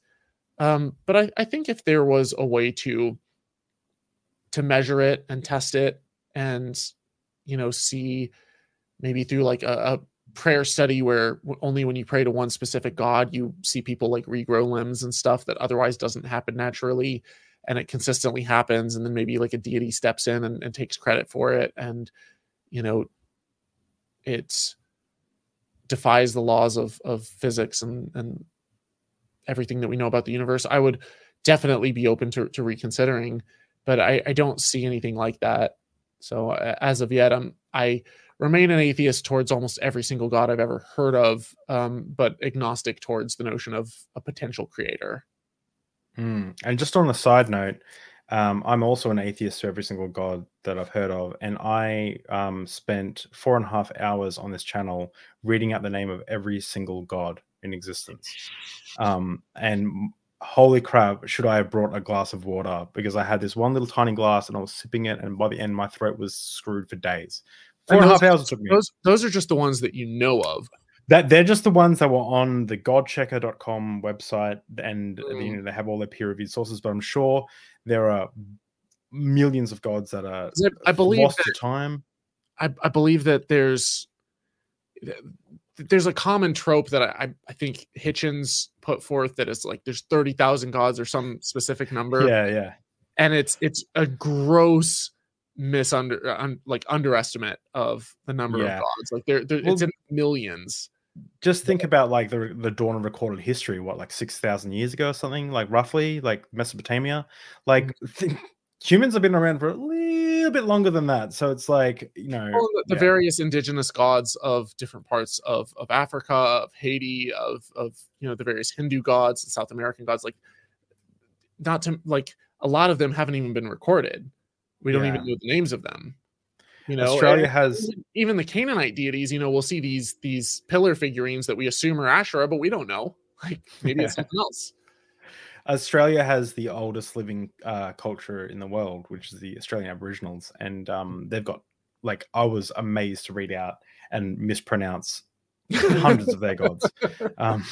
Um, but I, I think if there was a way to to measure it and test it and you know see maybe through like a, a prayer study where only when you pray to one specific god you see people like regrow limbs and stuff that otherwise doesn't happen naturally and it consistently happens and then maybe like a deity steps in and, and takes credit for it and you know it defies the laws of of physics and and everything that we know about the universe i would definitely be open to, to reconsidering but I, I don't see anything like that so as of yet i'm i remain an atheist towards almost every single god i've ever heard of um, but agnostic towards the notion of a potential creator Mm. And just on a side note, Um, I'm also an atheist to every single god that I've heard of, and I um, spent four and a half hours on this channel reading out the name of every single god in existence. Um, and holy crap, should I have brought a glass of water because I had this one little tiny glass and I was sipping it, and by the end, my throat was screwed for days. Four and, and a half hours took me. Those, those are just the ones that you know of. That they're just the ones that were on the godchecker.com website, and mm. you know, they have all their peer-reviewed sources. But I'm sure there are millions of gods that are I believe lost that, to time. I, I believe that there's there's a common trope that I, I think Hitchens put forth that is like there's 30,000 gods or some specific number. Yeah, yeah. And it's it's a gross misunder un, like underestimate of the number yeah. of gods. Like there, there well, it's in millions. Just think about like the the dawn of recorded history, what like 6,000 years ago or something, like roughly, like Mesopotamia. Like mm-hmm. humans have been around for a little bit longer than that. So it's like, you know, well, the, the yeah. various indigenous gods of different parts of, of Africa, of Haiti, of, of, you know, the various Hindu gods, the South American gods, like not to like a lot of them haven't even been recorded. We don't yeah. even know the names of them. You know, Australia has even the Canaanite deities, you know, we'll see these these pillar figurines that we assume are Asherah, but we don't know. Like maybe it's something else. Australia has the oldest living uh, culture in the world, which is the Australian Aboriginals, and um, they've got like I was amazed to read out and mispronounce hundreds of their gods. Um,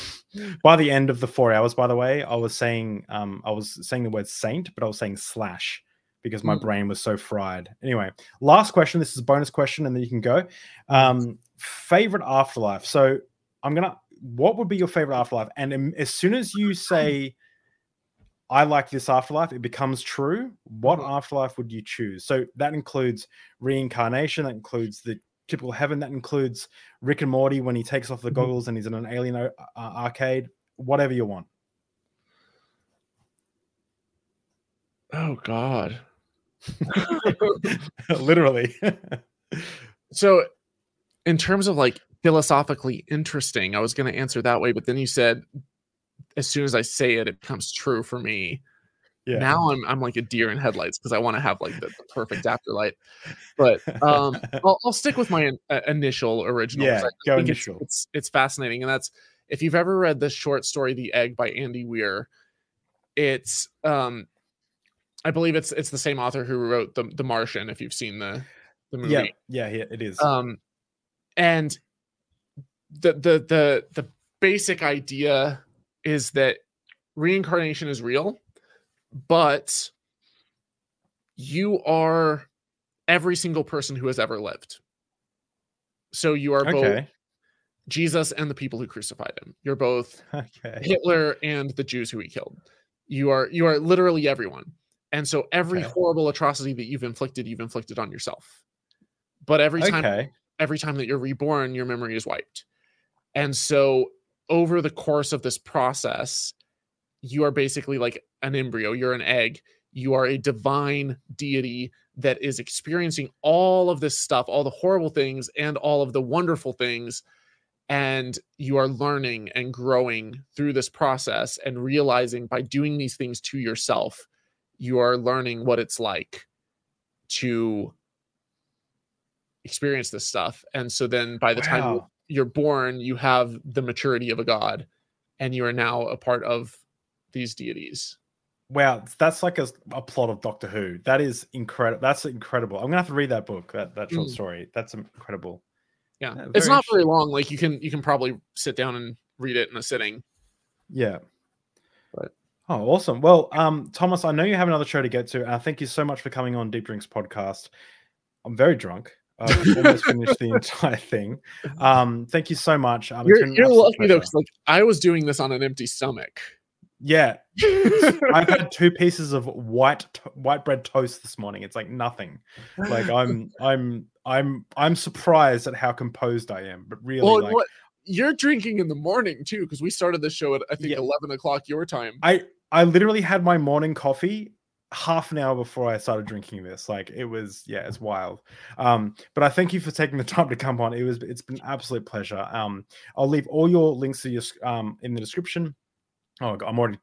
by the end of the four hours, by the way, I was saying um, I was saying the word saint, but I was saying slash because my mm. brain was so fried. Anyway, last question. This is a bonus question, and then you can go. Um, favorite afterlife. So I'm gonna. What would be your favorite afterlife? And as soon as you say I like this afterlife, it becomes true. What mm-hmm. afterlife would you choose? So that includes reincarnation, that includes the typical heaven, that includes Rick and Morty when he takes off the mm-hmm. goggles and he's in an alien uh, arcade, whatever you want. Oh, God. Literally. so, in terms of like philosophically interesting, I was going to answer that way, but then you said as soon as I say it, it becomes true for me. Yeah. Now I'm I'm like a deer in headlights because I want to have like the, the perfect afterlight. But um, I'll, I'll stick with my uh, initial original. Yeah, go initial. It's, it's, it's fascinating, and that's if you've ever read the short story "The Egg" by Andy Weir. It's um, I believe it's it's the same author who wrote the the Martian. If you've seen the the movie, yeah, yeah, it is. Um, and the the the the basic idea is that reincarnation is real, but you are every single person who has ever lived. So you are okay. both Jesus and the people who crucified him. You're both okay. Hitler and the Jews who he killed. You are you are literally everyone. And so every okay. horrible atrocity that you've inflicted, you've inflicted on yourself. But every time every time that you're reborn, your memory is wiped. And so over the course of this process, you are basically like an embryo, you're an egg, you are a divine deity that is experiencing all of this stuff, all the horrible things and all of the wonderful things. And you are learning and growing through this process and realizing by doing these things to yourself, you are learning what it's like to experience this stuff. And so then by the wow. time you're born, you have the maturity of a god, and you are now a part of these deities. Wow, that's like a, a plot of Doctor Who. That is incredible. That's incredible. I'm gonna have to read that book, that that short mm. story. That's incredible. Yeah, yeah it's not very long. Like you can you can probably sit down and read it in a sitting. Yeah. Oh, awesome. Well, um, Thomas, I know you have another show to get to, and I thank you so much for coming on Deep Drinks podcast. I'm very drunk. I've almost finished the entire thing. Um, thank you so much. Um, you're, you're lucky though, because like I was doing this on an empty stomach. Yeah, I've had two pieces of white white bread toast this morning. It's like nothing. Like I'm I'm I'm I'm surprised at how composed I am. But really, well, like, what, you're drinking in the morning too, because we started the show at I think yeah. eleven o'clock your time. I I literally had my morning coffee half an hour before I started drinking this. Like it was, yeah, it's wild. Um, but I thank you for taking the time to come on. It was, it's been absolute pleasure. Um, I'll leave all your links to your um in the description. Oh, God, I'm already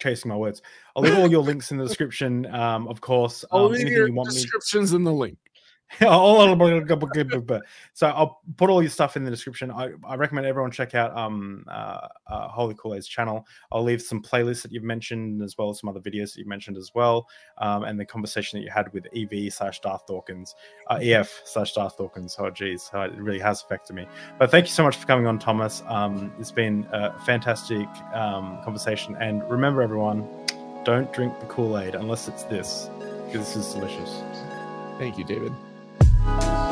chasing my words. I'll leave all your links in the description, um, of course. I'll Um, leave your you want me descriptions in the link. so I'll put all your stuff in the description. I, I recommend everyone check out um uh, uh Holy Koolaid's channel. I'll leave some playlists that you've mentioned as well as some other videos that you've mentioned as well, um, and the conversation that you had with EV slash Darth Dawkins, uh, EF slash Darth Dawkins. Oh geez, it really has affected me. But thank you so much for coming on, Thomas. Um, it's been a fantastic um, conversation, and remember everyone, don't drink the Kool Aid unless it's this, because this is delicious. Thank you, David. Bye.